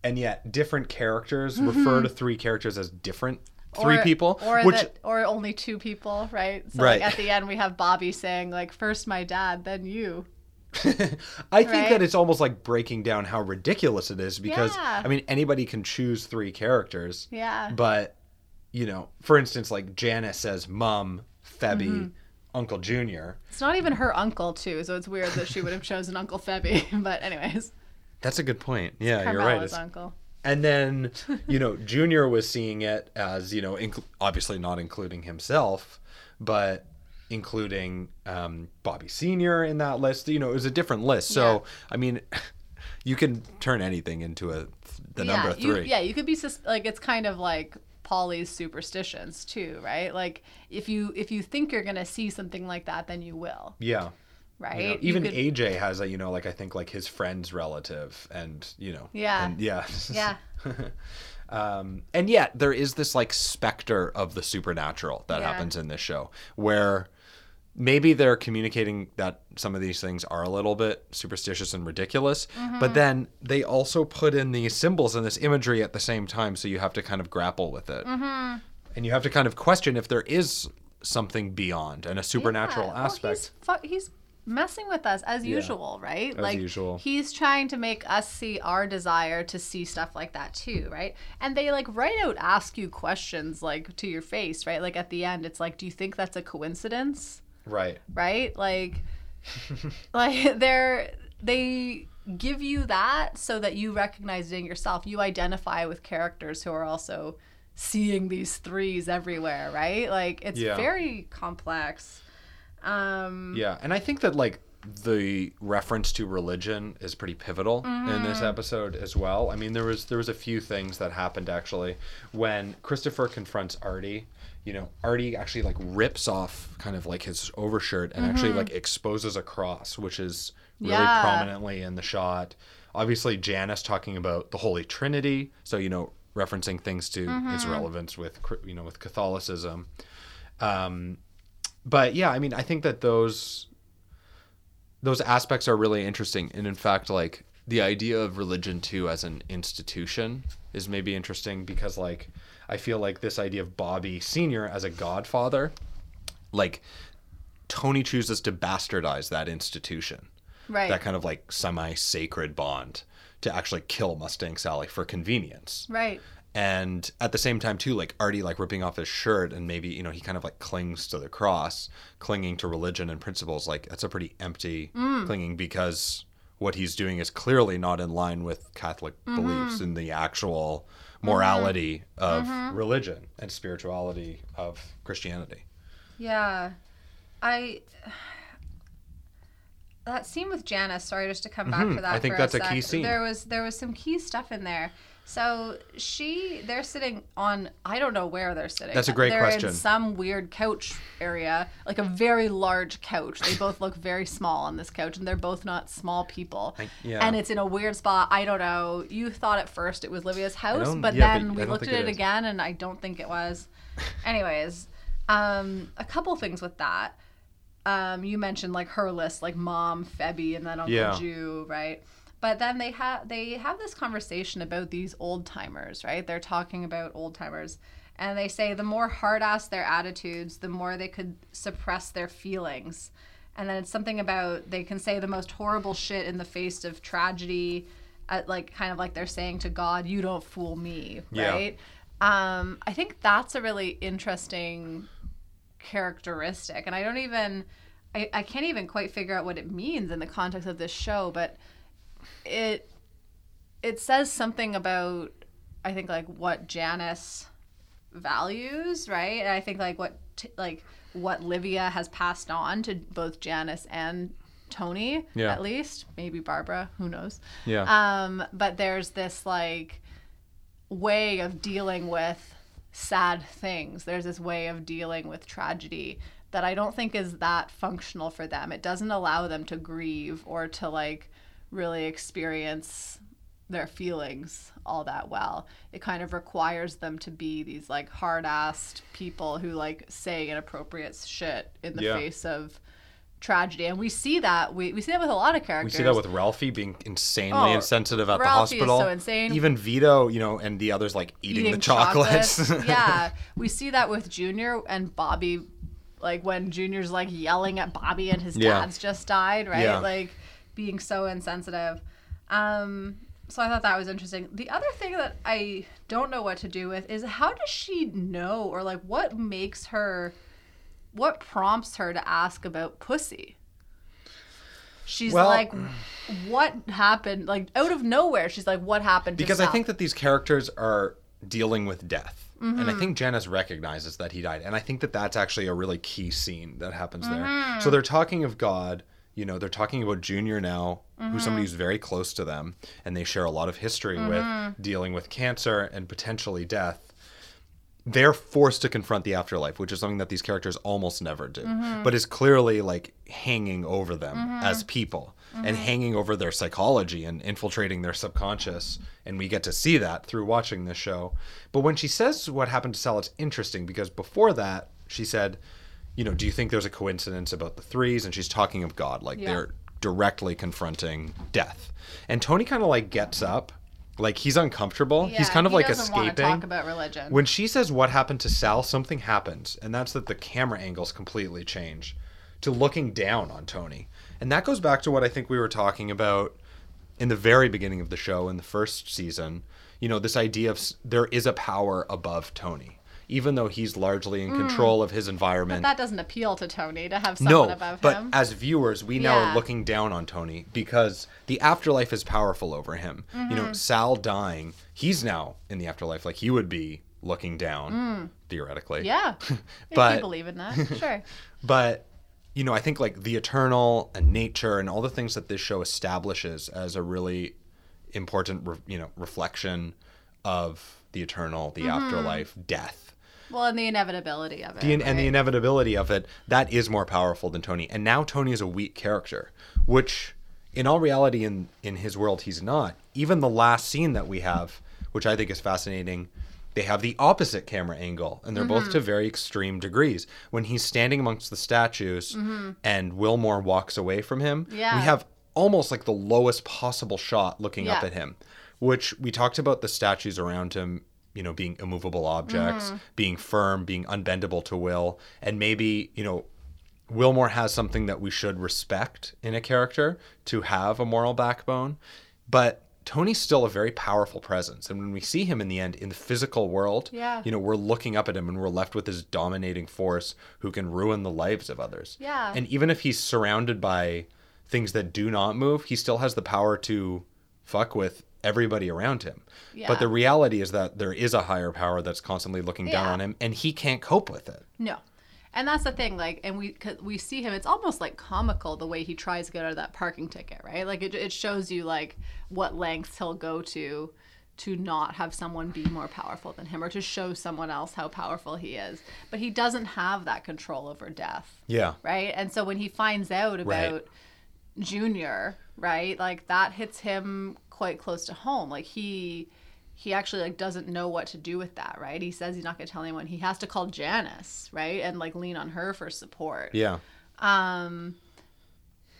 and yet different characters refer to three characters as different three Mm-hmm. Or- people or which that, or only two people, right? So Right. like at the end we have Bobby saying like first my dad, then you. I think Right? that it's almost like breaking down how ridiculous it is because Yeah. I mean anybody can choose three characters, Yeah. but you know, for instance, like Janice says, "Mom, Febby, Mm-hmm. Uncle Junior." It's not even her uncle too, so it's weird that she would have chosen Uncle Febby. But anyways, That's a good point. Yeah, you're right. It's- uncle. And then you know, Junior was seeing it as you know, inc- obviously not including himself, but including um, Bobby Senior in that list. You know, it was a different list. So Yeah. I mean, you can turn anything into a the number yeah, three. You, yeah, you could be sus- like it's kind of like Paulie's superstitions too, right? Like if you if you think you're gonna see something like that, then you will, Yeah. Right? You know, even could- AJ has a, you know, like I think like his friend's relative and, you know. Yeah. And yeah. yeah, um, and yet there is this like specter of the supernatural that Yeah. happens in this show where maybe they're communicating that some of these things are a little bit superstitious and ridiculous, Mm-hmm. but then they also put in these symbols and this imagery at the same time. So you have to kind of grapple with it. Mm-hmm. And you have to kind of question if there is something beyond and a supernatural Yeah. Well, aspect. he's, fu- he's messing with us as Yeah. usual, right? As like usual. he's trying to make us see our desire to see stuff like that too, right? And they like right out ask you questions like to your face, right? Like at the end, it's like, do you think that's a coincidence? right. Right? Like, like they're they give you that so that you recognize it in yourself. You identify with characters who are also seeing these threes everywhere, right? Like it's Yeah. very complex. Um Yeah, and I think that like the reference to religion is pretty pivotal in this episode as well. I mean, there was there was a few things that happened actually when Christopher confronts Artie. You know, Artie actually like rips off kind of like his overshirt and actually like exposes a cross, which is really Yeah. prominently in the shot. Obviously, Janice talking about the Holy Trinity, so you know, referencing things to its relevance with you know with Catholicism. Um, but yeah, I mean, I think that those those aspects are really interesting, and in fact, like the idea of religion too as an institution is maybe interesting because like I feel like this idea of Bobby Senior as a godfather, like Tony chooses to bastardize that institution, Right. that kind of like semi-sacred bond, to actually kill Mustang Sally for convenience right. And at the same time too like artie like ripping off his shirt and maybe you know he kind of like clings to the cross clinging to religion and principles like that's a pretty empty mm. clinging because what he's doing is clearly not in line with catholic mm-hmm. beliefs in the actual morality mm-hmm. of mm-hmm. religion and spirituality of christianity Yeah. I that scene with Janice, sorry just to come back to that. Mm-hmm. I think that's a sec. key scene. There was there was some key stuff in there. So she they're sitting on I don't know where they're sitting. That's a great they're question. in some weird couch area, like a very large couch. They both look very small on this couch and they're both not small people. I- yeah. And it's in a weird spot. I don't know. You thought at first it was Livia's house, but yeah, then I we looked at it it again and I don't think it was. Anyways, um, a couple things with that. Um, you mentioned like her list, like mom, Febby, and then Uncle Yeah. Jun, right? But then they have they have this conversation about these old timers, right? They're talking about old timers, and they say the more hard ass their attitudes, the more they could suppress their feelings. And then it's something about they can say the most horrible shit in the face of tragedy, at like kind of like they're saying to God, "You don't fool me," Yeah. right? Um, I think that's a really interesting characteristic and i don't even I, I can't even quite figure out what it means in the context of this show but it it says something about i think like what janice values right and i think like what t- like what livia has passed on to both janice and tony Yeah. at least maybe barbara who knows yeah um, but there's this like way of dealing with sad things. There's this way of dealing with tragedy that I don't think is that functional for them. It doesn't allow them to grieve or to like really experience their feelings all that well. It kind of requires them to be these like hard assed people who like say inappropriate shit in the Yeah. face of tragedy. And we see that we, we see that with a lot of characters. We see that with Ralphie being insanely Oh, insensitive at Ralphie the is hospital. so insane. Even Vito, you know, and the others like eating, the chocolates. yeah, we see that with Junior and Bobby, like when Junior's like yelling at Bobby and his Yeah. dad's just died, right? Yeah. Like being so insensitive. Um, so I thought that was interesting. The other thing that I don't know what to do with is how does she know or like what makes her, what prompts her to ask about pussy? She's Well- like, what happened? Like out of nowhere, she's like, what happened? To because I think that these characters are dealing with death. And I Mm-hmm. think Janice recognizes that he died. And I think that that's actually a really key scene that happens there. Mm-hmm. So they're talking of God, you know, they're talking about Junior now, Mm-hmm. who's somebody who's very close to them. And they share a lot of history with Mm-hmm. dealing with cancer and potentially death. They're forced to confront the afterlife, which is something that these characters almost never do, Mm-hmm. but is clearly like hanging over them as people and hanging over their psychology and infiltrating their subconscious. And we get to see that through watching this show. But when she says what happened to Sal, it's interesting because before that, she said, you know, do you think there's a coincidence about the threes? And she's talking of God, like Yeah. they're directly confronting death. And Tony kind of like gets up, like he's uncomfortable. he's kind of he like escaping. talk about religion. When she says what happened to Sal, something happens, and that's that the camera angles completely change to looking down on Tony. And that goes back to what I think we were talking about in the very beginning of the show in the first season. You know, this idea of there is a power above Tony, even though he's largely in control of his environment. that doesn't appeal to Tony to have someone No, above but him. as viewers, we now Yeah. are looking down on Tony because the afterlife is powerful over him. You Mm-hmm. know, Sal dying, he's now in the afterlife. Like he would be looking down, theoretically. Mm. yeah, if you believe in that, sure. But you know, I think like the eternal and nature and all the things that this show establishes as a really important, re- you know, reflection of the eternal, the afterlife, death. Well, and the inevitability of it. the, and the inevitability of it that is more powerful than Tony. And now Tony is a weak character, which in all reality in in his world he's not. Even the last scene that we have, which I think is fascinating, they have the opposite camera angle and they're both mm-hmm. to very extreme degrees. When he's standing amongst the statues mm-hmm. and Wilmore walks away from him, Yeah. we have almost like the lowest possible shot looking up at him, which we talked about the statues around him, you know, being immovable objects, Mm-hmm. being firm, being unbendable to will, and maybe, you know, Wilmore has something that we should respect in a character to have a moral backbone, but Tony's still a very powerful presence. And when we see him in the end in the physical world, Yeah. you know, we're looking up at him and we're left with this dominating force who can ruin the lives of others. Yeah. And even if he's surrounded by things that do not move, he still has the power to fuck with everybody around him. Yeah. But the reality is that there is a higher power that's constantly looking down on him and he can't cope with it. No. And that's the thing, like, and we we see him. It's almost like comical the way he tries to get out of that parking ticket, right? Like, it, it shows you like what lengths he'll go to to not have someone be more powerful than him, or to show someone else how powerful he is. But he doesn't have that control over death, Yeah. right? And so when he finds out Right. about Junior, right, like that hits him quite close to home. Like he he actually like doesn't know what to do with that, right? He says he's not going to tell anyone. He has to call Janice, right? And like lean on her for support. Yeah. Um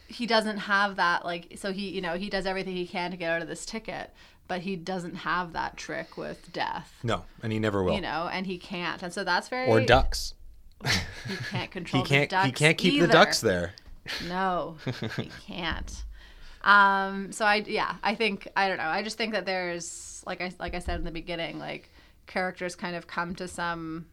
he doesn't have that like so he, you know, he does everything he can to get out of this ticket, but he doesn't have that trick with death. No, and he never will. You know, and he can't. And so that's very or ducks. He can't control He can't the ducks he can't keep either. the ducks there. No, he can't. Um, so I yeah, I think I don't know. I just think that there's like I like I said in the beginning, like characters kind of come to some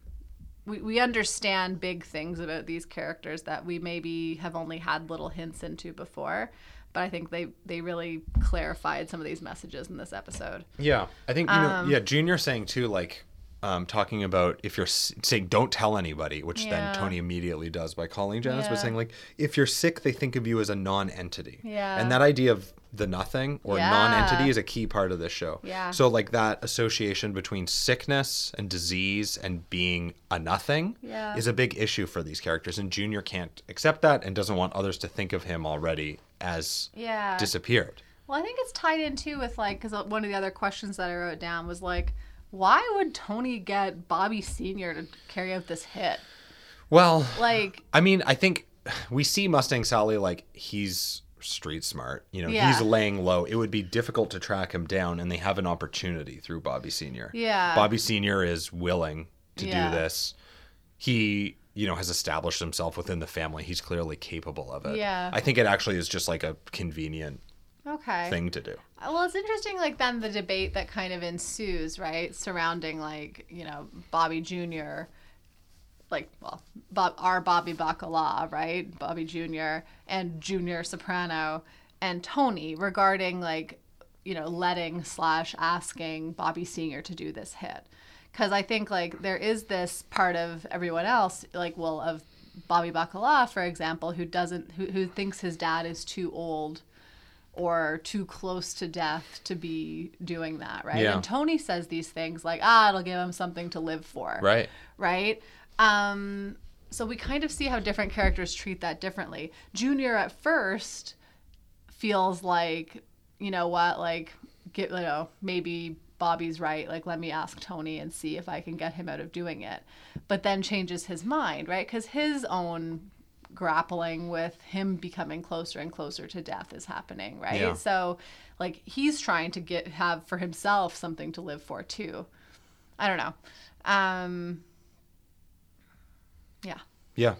we, we understand big things about these characters that we maybe have only had little hints into before. But I think they, they really clarified some of these messages in this episode. Yeah, I think you know. Um, yeah, Junior saying too, like um, talking about if you're saying don't tell anybody, which Yeah. then Tony immediately does by calling Janice, but saying like if you're sick, they think of you as a non-entity. Yeah. and that idea of the nothing or Yeah. non-entity is a key part of this show. Yeah. So like that association between sickness and disease and being a nothing Yeah. is a big issue for these characters, and Junior can't accept that and doesn't want others to think of him already as Yeah. disappeared. Well, I think it's tied in too with like because one of the other questions that I wrote down was like, why would Tony get Bobby Senior to carry out this hit? Well, Like, I mean, I think we see Mustang Sally like he's street smart. You know, Yeah. he's laying low. It would be difficult to track him down, and they have an opportunity through Bobby Senior. Yeah. Bobby Senior is willing to Yeah. do this. He, you know, has established himself within the family. He's clearly capable of it. Yeah. I think it actually is just like a convenient okay. thing to do. Well, it's interesting, like then the debate that kind of ensues, right, surrounding like you know Bobby Jr. Like, well, Bob, our Bobby Bacala, right, Bobby Jr. and Junior Soprano and Tony regarding like you know letting slash asking Bobby Senior to do this hit, because I think like there is this part of everyone else, like well of Bobby Bacala, for example, who doesn't who, who thinks his dad is too old or too close to death to be doing that, right? Yeah. And Tony says these things like, ah, it'll give him something to live for. Right. Right? Um, so we kind of see how different characters treat that differently. Junior at first feels like, you know what, like, get, you know, maybe Bobby's right. Like, let me ask Tony and see if I can get him out of doing it. But then changes his mind, right? Because his own grappling with him becoming closer and closer to death is happening, right? Yeah. So, like, he's trying to get have for himself something to live for too. I don't know. Um, yeah. Yeah,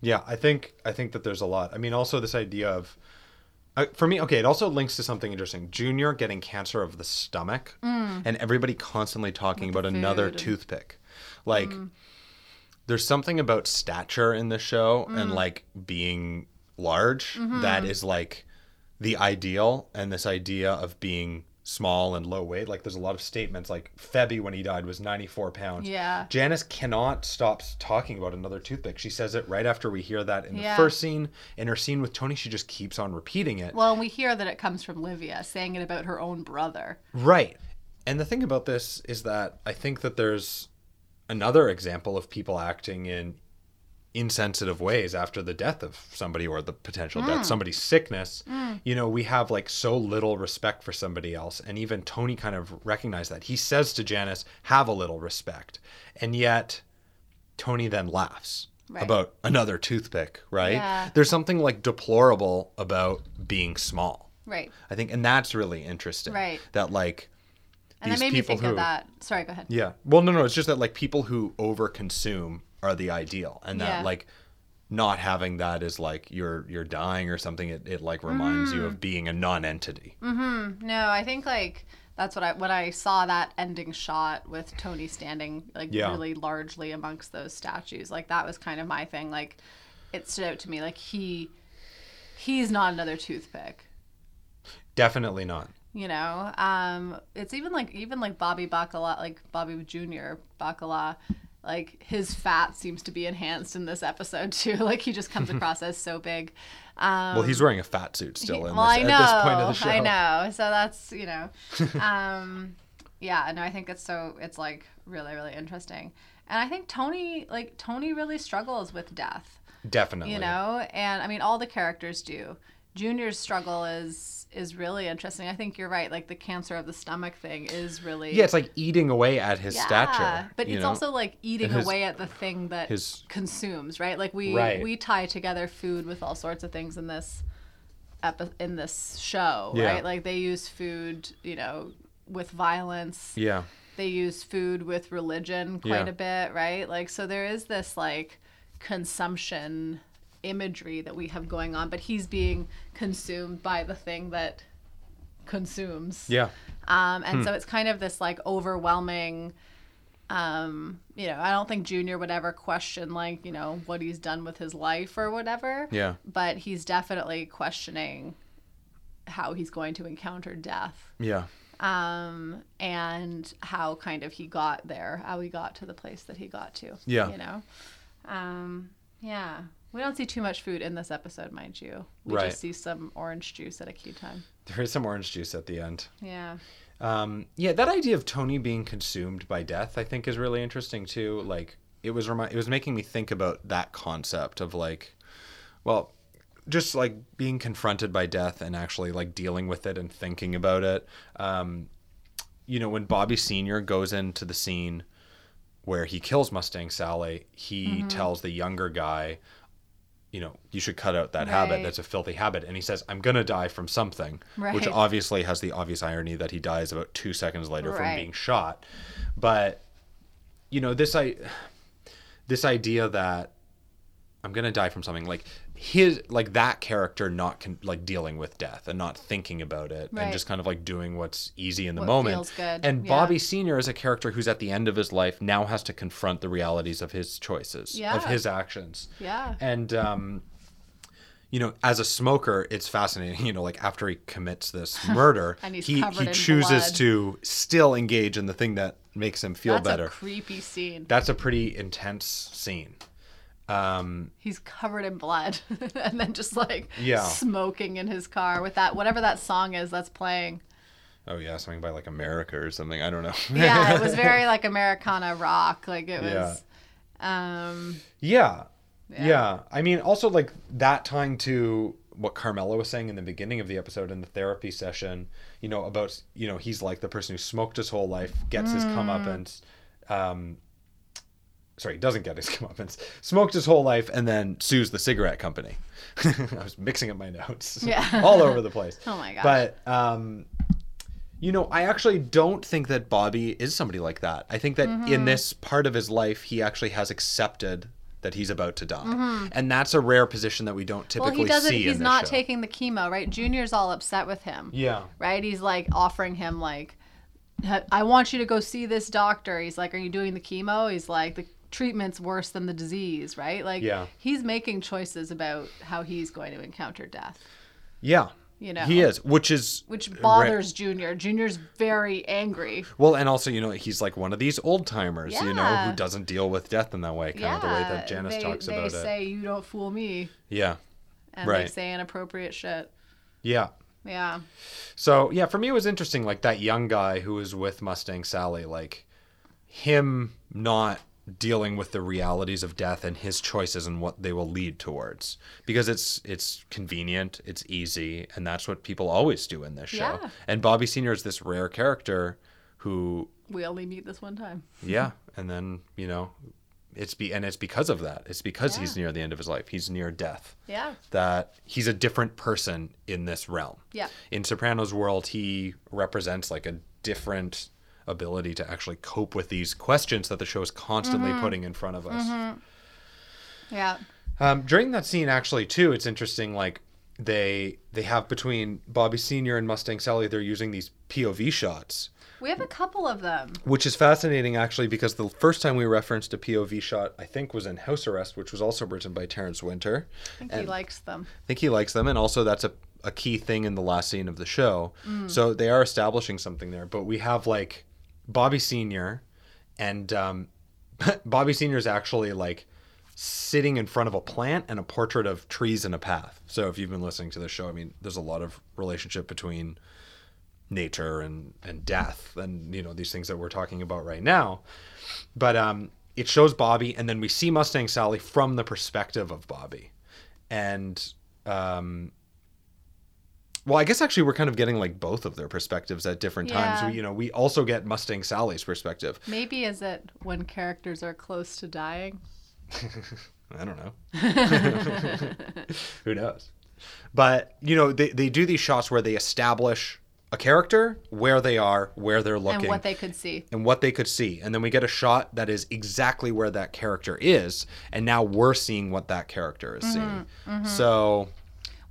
yeah. I think I think that there's a lot. I mean, also this idea of, uh, for me, okay, it also links to something interesting. Junior getting cancer of the stomach, and everybody constantly talking With about another toothpick. Like, there's something about stature in the show and mm. like being large mm-hmm. that is like the ideal, and this idea of being small and low weight. Like, there's a lot of statements. Like Febby, when he died, was 94 pounds. Yeah. Janice cannot stop talking about another toothpick. She says it right after we hear that in the first scene. In her scene with Tony, she just keeps on repeating it. Well, and we hear that it comes from Livia saying it about her own brother. Right. And the thing about this is that I think that there's another example of people acting in insensitive ways after the death of somebody or the potential death, mm. somebody's sickness. Mm. You know, we have like so little respect for somebody else. And even Tony kind of recognized that. He says to Janice, have a little respect. And yet Tony then laughs Right. about another toothpick, right? Yeah. There's something like deplorable about being small. Right. I think, and that's really interesting. Right. That like And that these made me people think who, of that. Sorry, go ahead. Yeah. Well, no, no. It's just that like people who overconsume are the ideal, and that Yeah. like not having that is like you're you're dying or something. It it like reminds you Mm. of being a non-entity. No, I think like that's what I when I saw that ending shot with Tony standing like Yeah. really largely amongst those statues. Like that was kind of my thing. Like it stood out to me like he he's not another toothpick. Definitely not. You know, um, it's even like even like Bobby Bacala, like Bobby Jr. Bacala, like his fat seems to be enhanced in this episode too. Like he just comes across as so big. Um, Well, he's wearing a fat suit still he- in well, this, I know, at this point of the show. I know. So that's you know, um, yeah. No, I think it's so it's like really really interesting, and I think Tony like Tony really struggles with death. Definitely. You know, and I mean all the characters do. Junior's struggle is is really interesting. I think you're right. Like the cancer of the stomach thing is really Yeah, it's like eating away at his stature. but it's know? also like eating his- away at the thing that his- consumes, right? Like we Right. we tie together food with all sorts of things in this epi- in this show, Yeah. right? Like they use food, you know, with violence. yeah. They use food with religion quite Yeah. a bit, right? Like so there is this like consumption imagery that we have going on, but he's being consumed by the thing that consumes. Yeah. Um, Hmm. and so it's kind of this like overwhelming. Um, you know, I don't think Junior would ever question like you know what he's done with his life or whatever. Yeah. But he's definitely questioning how he's going to encounter death. Yeah. Um, and how kind of he got there, how he got to the place that he got to. Yeah. You know. Um, yeah. We don't see too much food in this episode, mind you. We Right. just see some orange juice at a key time. There is some orange juice at the end. Yeah. Um, yeah, that idea of Tony being consumed by death, I think, is really interesting too. Like, it was remi- it was making me think about that concept of like, well, just like being confronted by death and actually like dealing with it and thinking about it. Um, you know, when Bobby Senior goes into the scene where he kills Mustang Sally, he Mm-hmm. tells the younger guy, you know, you should cut out that habit. That's a filthy habit. And he says, I'm going to die from something, which obviously has the obvious irony that he dies about two seconds later from being shot. But, you know, this, I, this idea that I'm going to die from something like his, like that character not con- like dealing with death and not thinking about it and just kind of like doing what's easy in the What moment. feels good, And yeah. Bobby Sr. is a character who's at the end of his life now has to confront the realities of his choices, of his actions. Yeah. And um, you know, as a smoker, it's fascinating. You know, like after he commits this murder, And he's he he chooses blood. to still engage in the thing that makes him feel That's better. a creepy scene. That's a pretty intense scene. Um, He's covered in blood and then just like Yeah. smoking in his car with that whatever that song is that's playing. oh yeah, something by like America or something. I don't know. Yeah, it was very like Americana rock. Like it Yeah. was um Yeah. Yeah. yeah. I mean, also like that tying to what Carmela was saying in the beginning of the episode in the therapy session, you know, about, you know, he's like the person who smoked his whole life, gets his come comeuppance, um, sorry, doesn't get his comeuppance, smoked his whole life, and then sues the cigarette company. I was mixing up my notes Yeah. all over the place. Oh my god! But, um, you know, I actually don't think that Bobby is somebody like that. I think that Mm-hmm. in this part of his life, he actually has accepted that he's about to die, and that's a rare position that we don't Mm-hmm. well typically he doesn't see. he's not show. taking the chemo, right? Junior's all upset with him. Yeah, Right? He's like offering him like I want you to go see this doctor. He's like, Are you doing the chemo? He's like, The treatment's worse than the disease, right? Like Yeah. he's making choices about how he's going to encounter death. yeah, You know. he is, which is Which bothers Junior. Junior's very angry. Well, and also, you know, he's like one of these old timers, you know, who doesn't deal with death in that way, kind of the way that Janice they, talks they about it. They say you don't fool me. Yeah, and they Right. say inappropriate shit. yeah. Yeah, So yeah, for me it was interesting, like that young guy who was with Mustang Sally, like him not dealing with the realities of death and his choices and what they will lead towards because it's it's convenient it's easy and that's what people always do in this show Yeah. and bobby senior is this rare character who we only meet this one time. yeah and then you know it's be and it's because of that. It's because he's near the end of his life. He's near death. Yeah. That he's a different person in this realm. Yeah. In Sopranos world, he represents like a different ability to actually cope with these questions that the show is constantly Mm-hmm. putting in front of us. Yeah. Um, during that scene, actually, too, it's interesting. Like they they have between Bobby Senior and Mustang Sally, they're using these POV shots, We have a couple of them. which is fascinating, actually, because the first time we referenced a POV shot, I think, was in House Arrest, which was also written by Terrence Winter. I think he likes them. I think he likes them, and also that's a, a key thing in the last scene of the show. So they are establishing something there. But we have like Bobby Senior, and um, Bobby Senior is actually like sitting in front of a plant and a portrait of trees in a path. So if you've been listening to the show, I mean, there's a lot of relationship between nature and and death and you know these things that we're talking about right now but um it shows bobby and then we see mustang sally from the perspective of bobby and um well i guess actually we're kind of getting like both of their perspectives at different Yeah. times we, you know we also get mustang sally's perspective Maybe is it when characters are close to dying? I don't know. Who knows? But, you know, they, they do these shots where they establish a character, where they are, where they're looking, And what they could see. and what they could see. And then we get a shot that is exactly where that character is. And now we're seeing what that character is mm-hmm. seeing. Mm-hmm. So,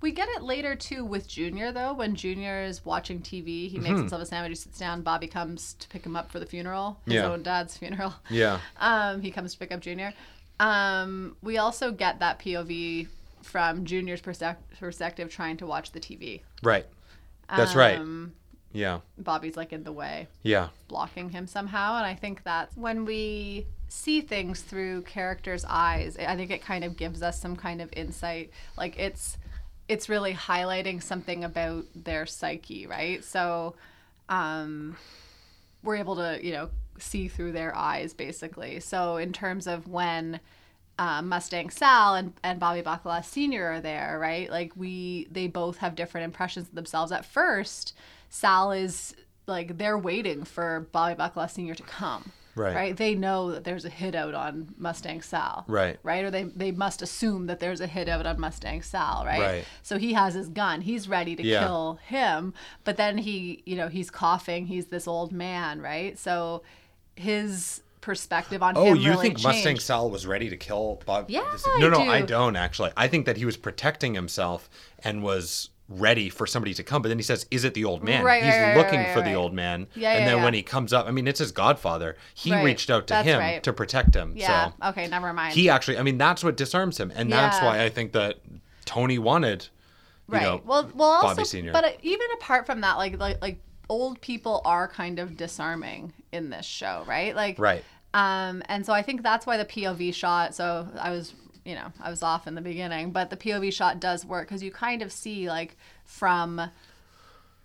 We get it later too with Junior though. When Junior is watching TV, he Mm-hmm. makes himself a sandwich, he sits down. Bobby comes to pick him up for the funeral, his Yeah. own dad's funeral. yeah. Um, he comes to pick up Junior. Um, we also get that POV from Junior's perspective, trying to watch the TV. Right. That's right. Um, Yeah. Bobby's like in the way. Yeah. blocking him somehow. And I think that when we see things through characters' eyes, I think it kind of gives us some kind of insight. Like it's it's really highlighting something about their psyche, right? So um we're able to, you know, see through their eyes basically. So in terms of when uh, Mustang Sal and, and Bobby Bacala Sr. are there, right? Like we, they both have different impressions of themselves. At first, Sal is like they're waiting for Bobby Bacala Sr. to come, Right. Right? They know that there's a hit out on Mustang Sal, Right. Right? Or they they must assume that there's a hit out on Mustang Sal, right? Right. So he has his gun. He's ready to Yeah. kill him, but then he, you know, he's coughing. He's this old man, right? So his perspective on Oh, him you really think Mustang. Sal was ready to kill Bob? Yeah, No, I no, do. I don't actually. I think that he was protecting himself and was ready for somebody to come. But then he says, "Is it the old man?" Right, He's right, looking right, for the old man. Yeah, and yeah, then yeah. when he comes up, I mean, it's his godfather. He reached out to that's him to protect him. Yeah. So Okay. Never mind. he actually, I mean, that's what disarms him, and that's why I think that Tony wanted. You right. know, well, well, also, Bobby Senior. but uh, even apart from that, like, like, like, old people are kind of disarming in this show, right? Like, Right. Um, and so I think that's why the POV shot. So I was, you know, I was off in the beginning, but the POV shot does work because you kind of see like from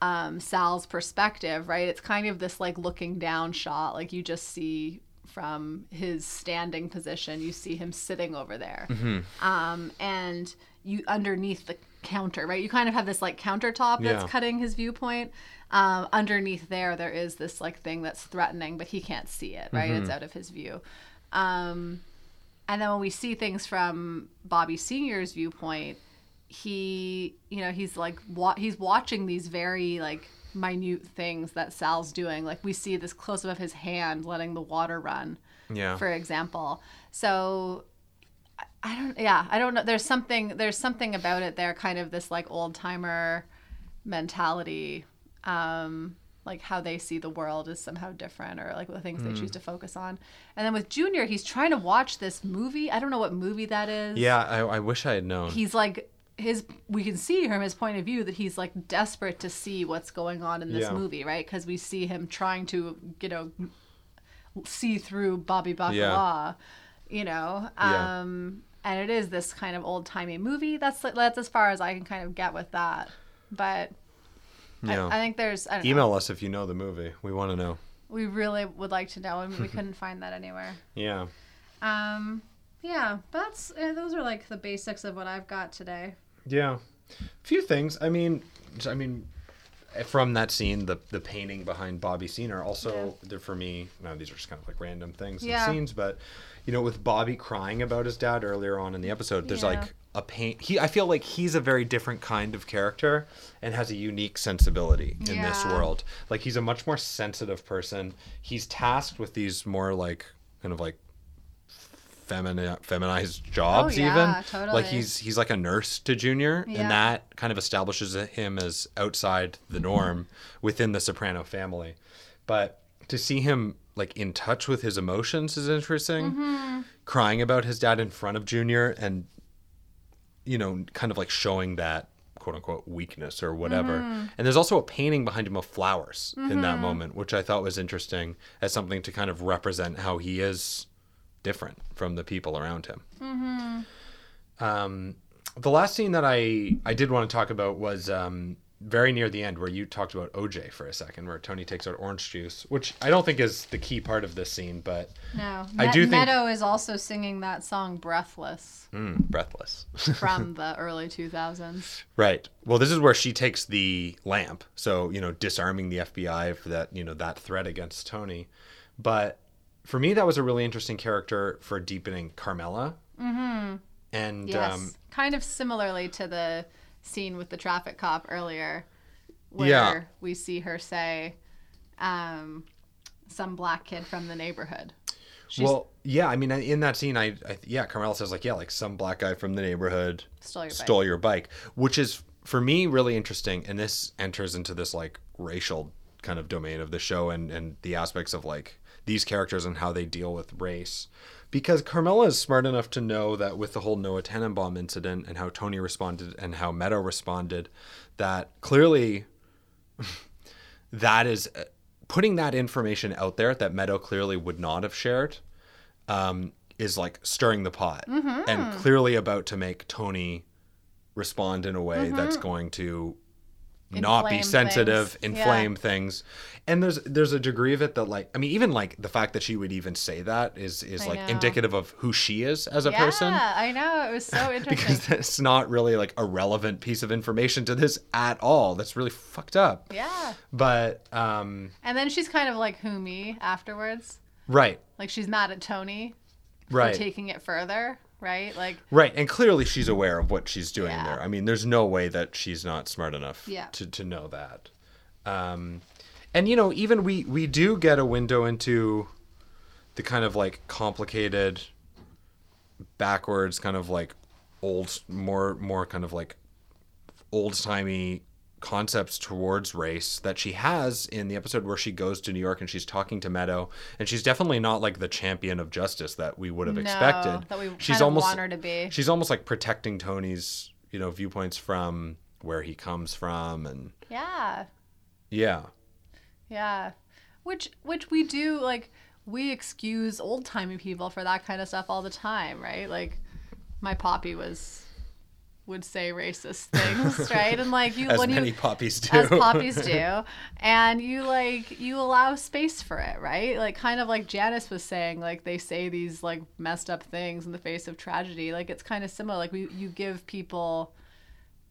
um, Sal's perspective, right? It's kind of this like looking down shot. Like you just see from his standing position, you see him sitting over there. Um, and you underneath the counter, right? You kind of have this like countertop that's Yeah. cutting his viewpoint. Um, underneath there, there is this like thing that's threatening, but he can't see it, right? It's out of his view. Um, and then when we see things from Bobby Senior's viewpoint, he, you know, he's like wa- he's watching these very like minute things that Sal's doing. Like we see this close up of his hand letting the water run, Yeah. for example. So I- don't yeah, I don't know. There's something there's something about it there, kind of this like old timer mentality. Um like how they see the world is somehow different or like the things they Hmm. choose to focus on. And then with Junior, he's trying to watch this movie. I don't know what movie that is. yeah, I, I wish I had known. He's like his we can see from his point of view that he's like desperate to see what's going on in this Yeah. movie, right? Because we see him trying to, you know, see through Bobby Bacala, Yeah. you know. Yeah. Um and it is this kind of old timey movie. That's that's as far as I can kind of get with that. But yeah. I, I think there's I don't know. Email us if you know the movie. We want to know. We really would like to know, and we couldn't find that anywhere. Yeah. Um, yeah, that's uh, those are like the basics of what I've got today. Yeah, a few things. I mean, I mean, from that scene, the the painting behind Bobby are also they're for me. Now these are just kind of like random things Yeah. and scenes, but you know, with Bobby crying about his dad earlier on in the episode, there's Yeah. like a pain. He I feel like he's a very different kind of character and has a unique sensibility in this world. Like he's a much more sensitive person. He's tasked with these more like kind of like femini- feminized jobs Oh, yeah, even totally. like he's he's like a nurse to junior Yeah. and that kind of establishes him as outside the norm mm-hmm. within the soprano family but to see him like in touch with his emotions is interesting. Mm-hmm. crying about his dad in front of junior and you know kind of like showing that quote unquote weakness or whatever. Mm-hmm. and there's also a painting behind him of flowers in that moment which i thought was interesting as something to kind of represent how he is different from the people around him. Um, the last scene that I I did want to talk about was um, very near the end, where you talked about OJ for a second, where Tony takes out orange juice, which I don't think is the key part of this scene, but No. I Me- do think- Meadow is also singing that song Breathless mm, breathless. from the early 2000s. right. Well, this is where she takes the lamp, so you know, disarming the FBI for that you know that threat against Tony. But for me, that was a really interesting character for deepening Carmela. Mm-hmm. And Yes. um, kind of similarly to the scene with the traffic cop earlier, where Yeah. we see her say, um, some black kid from the neighborhood. She's well, yeah, I mean, in that scene, I, I yeah, Carmela says like, yeah, like some black guy from the neighborhood stole your bike. stole your bike, which is for me really interesting, and this enters into this like racial kind of domain of the show and and the aspects of like these characters and how they deal with race. Because Carmela is smart enough to know that with the whole Noah Tannenbaum incident and how Tony responded and how Meadow responded, that clearly that is uh, putting that information out there that Meadow clearly would not have shared um, is like stirring the pot Mm-hmm. and clearly about to make Tony respond in a way that's going to not be. Sensitive, things. inflame things. And there's there's a degree of it that like I mean even like the fact that she would even say that is is I like know. indicative of who she is as a yeah, person Yeah, I know. It was so interesting. because it's not really like a relevant piece of information to this at all. That's really fucked up. yeah. But um And then she's kind of like who me afterwards. right. Like she's mad at Tony Right. for taking it further, right? Like Right, and clearly she's aware of what she's doing Yeah. there. I mean, there's no way that she's not smart enough Yeah. to, to know that. Um, and you know, even we we do get a window into the kind of like complicated, backwards, kind of like old, more more kind of like old timey concepts towards race that she has in the episode where she goes to New York and she's talking to Meadow and she's definitely not like the champion of justice that we would have No, expected. that we she's almost want her to be. She's almost like protecting Tony's, you know, viewpoints from where he comes from and yeah. yeah. Yeah. Which which we do like we excuse old timey people for that kind of stuff all the time, right? Like my poppy was would say racist things, right? And like you As when many you poppies do. as poppies do and you like you allow space for it right like kind of like janice was saying like they say these like messed up things in the face of tragedy like it's kind of similar like we you give people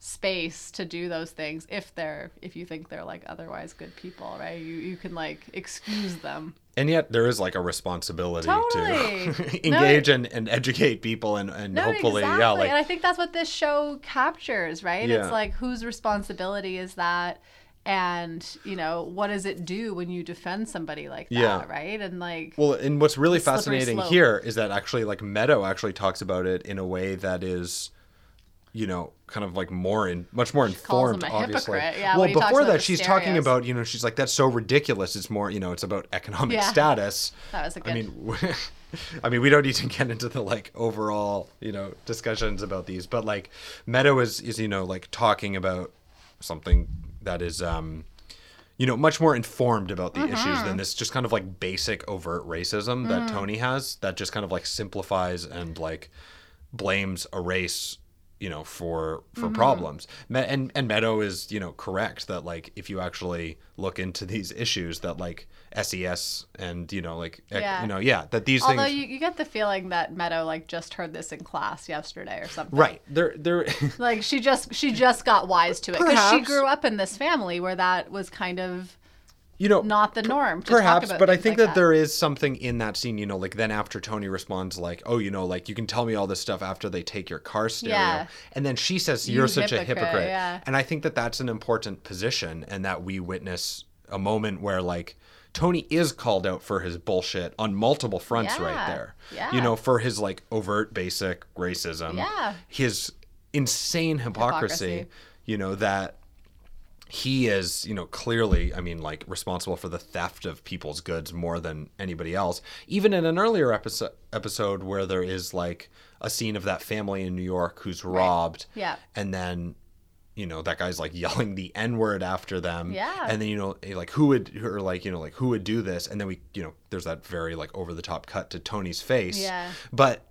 space to do those things if they're if you think they're like otherwise good people right you you can like excuse them and yet there is like a responsibility Totally. to No, engage and, and educate people and, and No, hopefully exactly. yeah like and I think that's what this show captures, right? Yeah. It's like whose responsibility is that, and you know what does it do when you defend somebody like that, Yeah. right? And like, Well, and what's really fascinating here is that actually, like Meadow actually talks about it in a way that is, you know, kind of like more in much more calls informed. obviously. yeah, well, before that, she's talking about you know she's like that's so ridiculous. It's more you know it's about economic Yeah. status. that was a good. I mean, I mean, we don't need to get into the like overall, you know, discussions about these, but like Meadow is is you know like talking about something that is um you know much more informed about the issues Mm-hmm. than this just kind of like basic overt racism that Mm. Tony has that just kind of like simplifies and like blames a race you know for for mm-hmm. problems Me- and and meadow is you know correct that like if you actually look into these issues that like ses and you know like Yeah. you know yeah that these Although things you, you get the feeling that Meadow like just heard this in class yesterday or something. right they're they're Like she just she just got wise to it because she grew up in this family where that was kind of you know not the norm. To talk Perhaps, but I think like that, there is something in that scene, you know, like then after Tony responds like, "Oh, you know, like you can tell me all this stuff after they take your car stereo." Yeah. And then she says, You "You're such a hypocrite," hypocrite." yeah. And I think that that's an important position and that we witness a moment where like Tony is called out for his bullshit on multiple fronts right there. Yeah. You know, for his like overt basic racism. Yeah. His insane hypocrisy, Hypocrisy. you know, that he is, you know, clearly, I mean, like responsible for the theft of people's goods more than anybody else. Even in an earlier episode, episode where there is like a scene of that family in New York who's robbed, Yeah. and then, you know, that guy's like yelling the N word after them, Yeah. and then you know, eh, like who would, or like you know, like who would do this, and then we, you know, there's that very like over the top cut to Tony's face, Yeah. but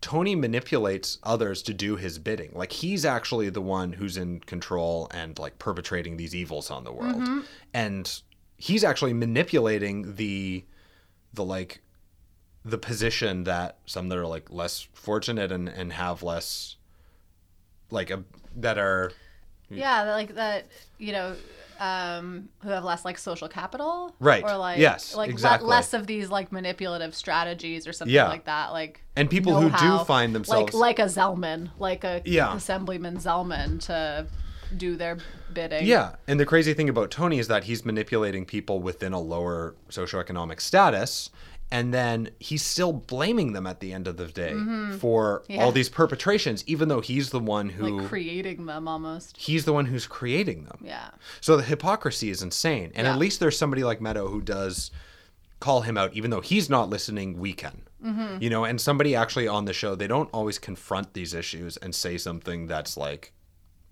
Tony manipulates others to do his bidding. Like he's actually the one who's in control and like perpetrating these evils on the world. Mm-hmm. And he's actually manipulating the the like the position that some that are like less fortunate and and have less like a that are yeah like that you know um who have less like social capital Right. or like Yes, like le- exactly. less of these like manipulative strategies or something Yeah. like that like And people who do find themselves- like like a Zellman, like a Yeah. assemblyman Zellman to do their bidding Yeah, and the crazy thing about Tony is that he's manipulating people within a lower socioeconomic status, and then he's still blaming them at the end of the day for Yeah. all these perpetrations, even though he's the one who like creating them almost he's the one who's creating them. yeah So the hypocrisy is insane, and Yeah. at least there's somebody like Meadow who does call him out, even though he's not listening. We can, Mm-hmm. you know, and somebody actually on the show they don't always confront these issues and say something that's like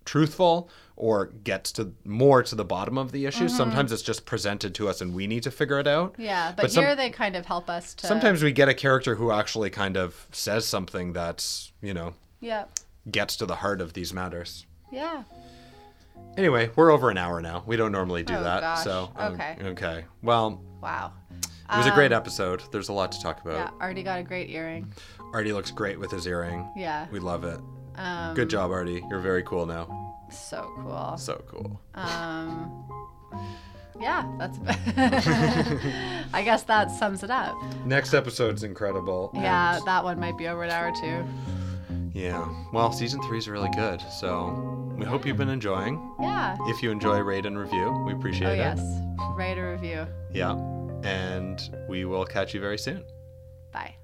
truthful or gets to more to the bottom of the issue. Sometimes it's just presented to us and we need to figure it out. Mm-hmm. yeah but, some- here they kind of help us to Sometimes we get a character who actually kind of says something that's, you know, yeah gets to the heart of these matters. yeah Anyway, we're over an hour now. We don't normally do Oh, that. gosh. So, um, Okay. Okay. Well, wow it was a great episode. There's a lot to talk Um, yeah about. Artie got a great earring Artie looks great with his earring. yeah We love it. um Good job, Artie. You're very cool now. So cool So cool. Um, yeah, that's. I guess that sums it up. Next episode's incredible. Yeah, that one might be over an hour too. yeah. Well, season three is really good. So we hope you've been enjoying. Yeah. If you enjoy, rate and review. We appreciate Oh it. yes. Rate a review. Yeah. And we will catch you very soon. Bye.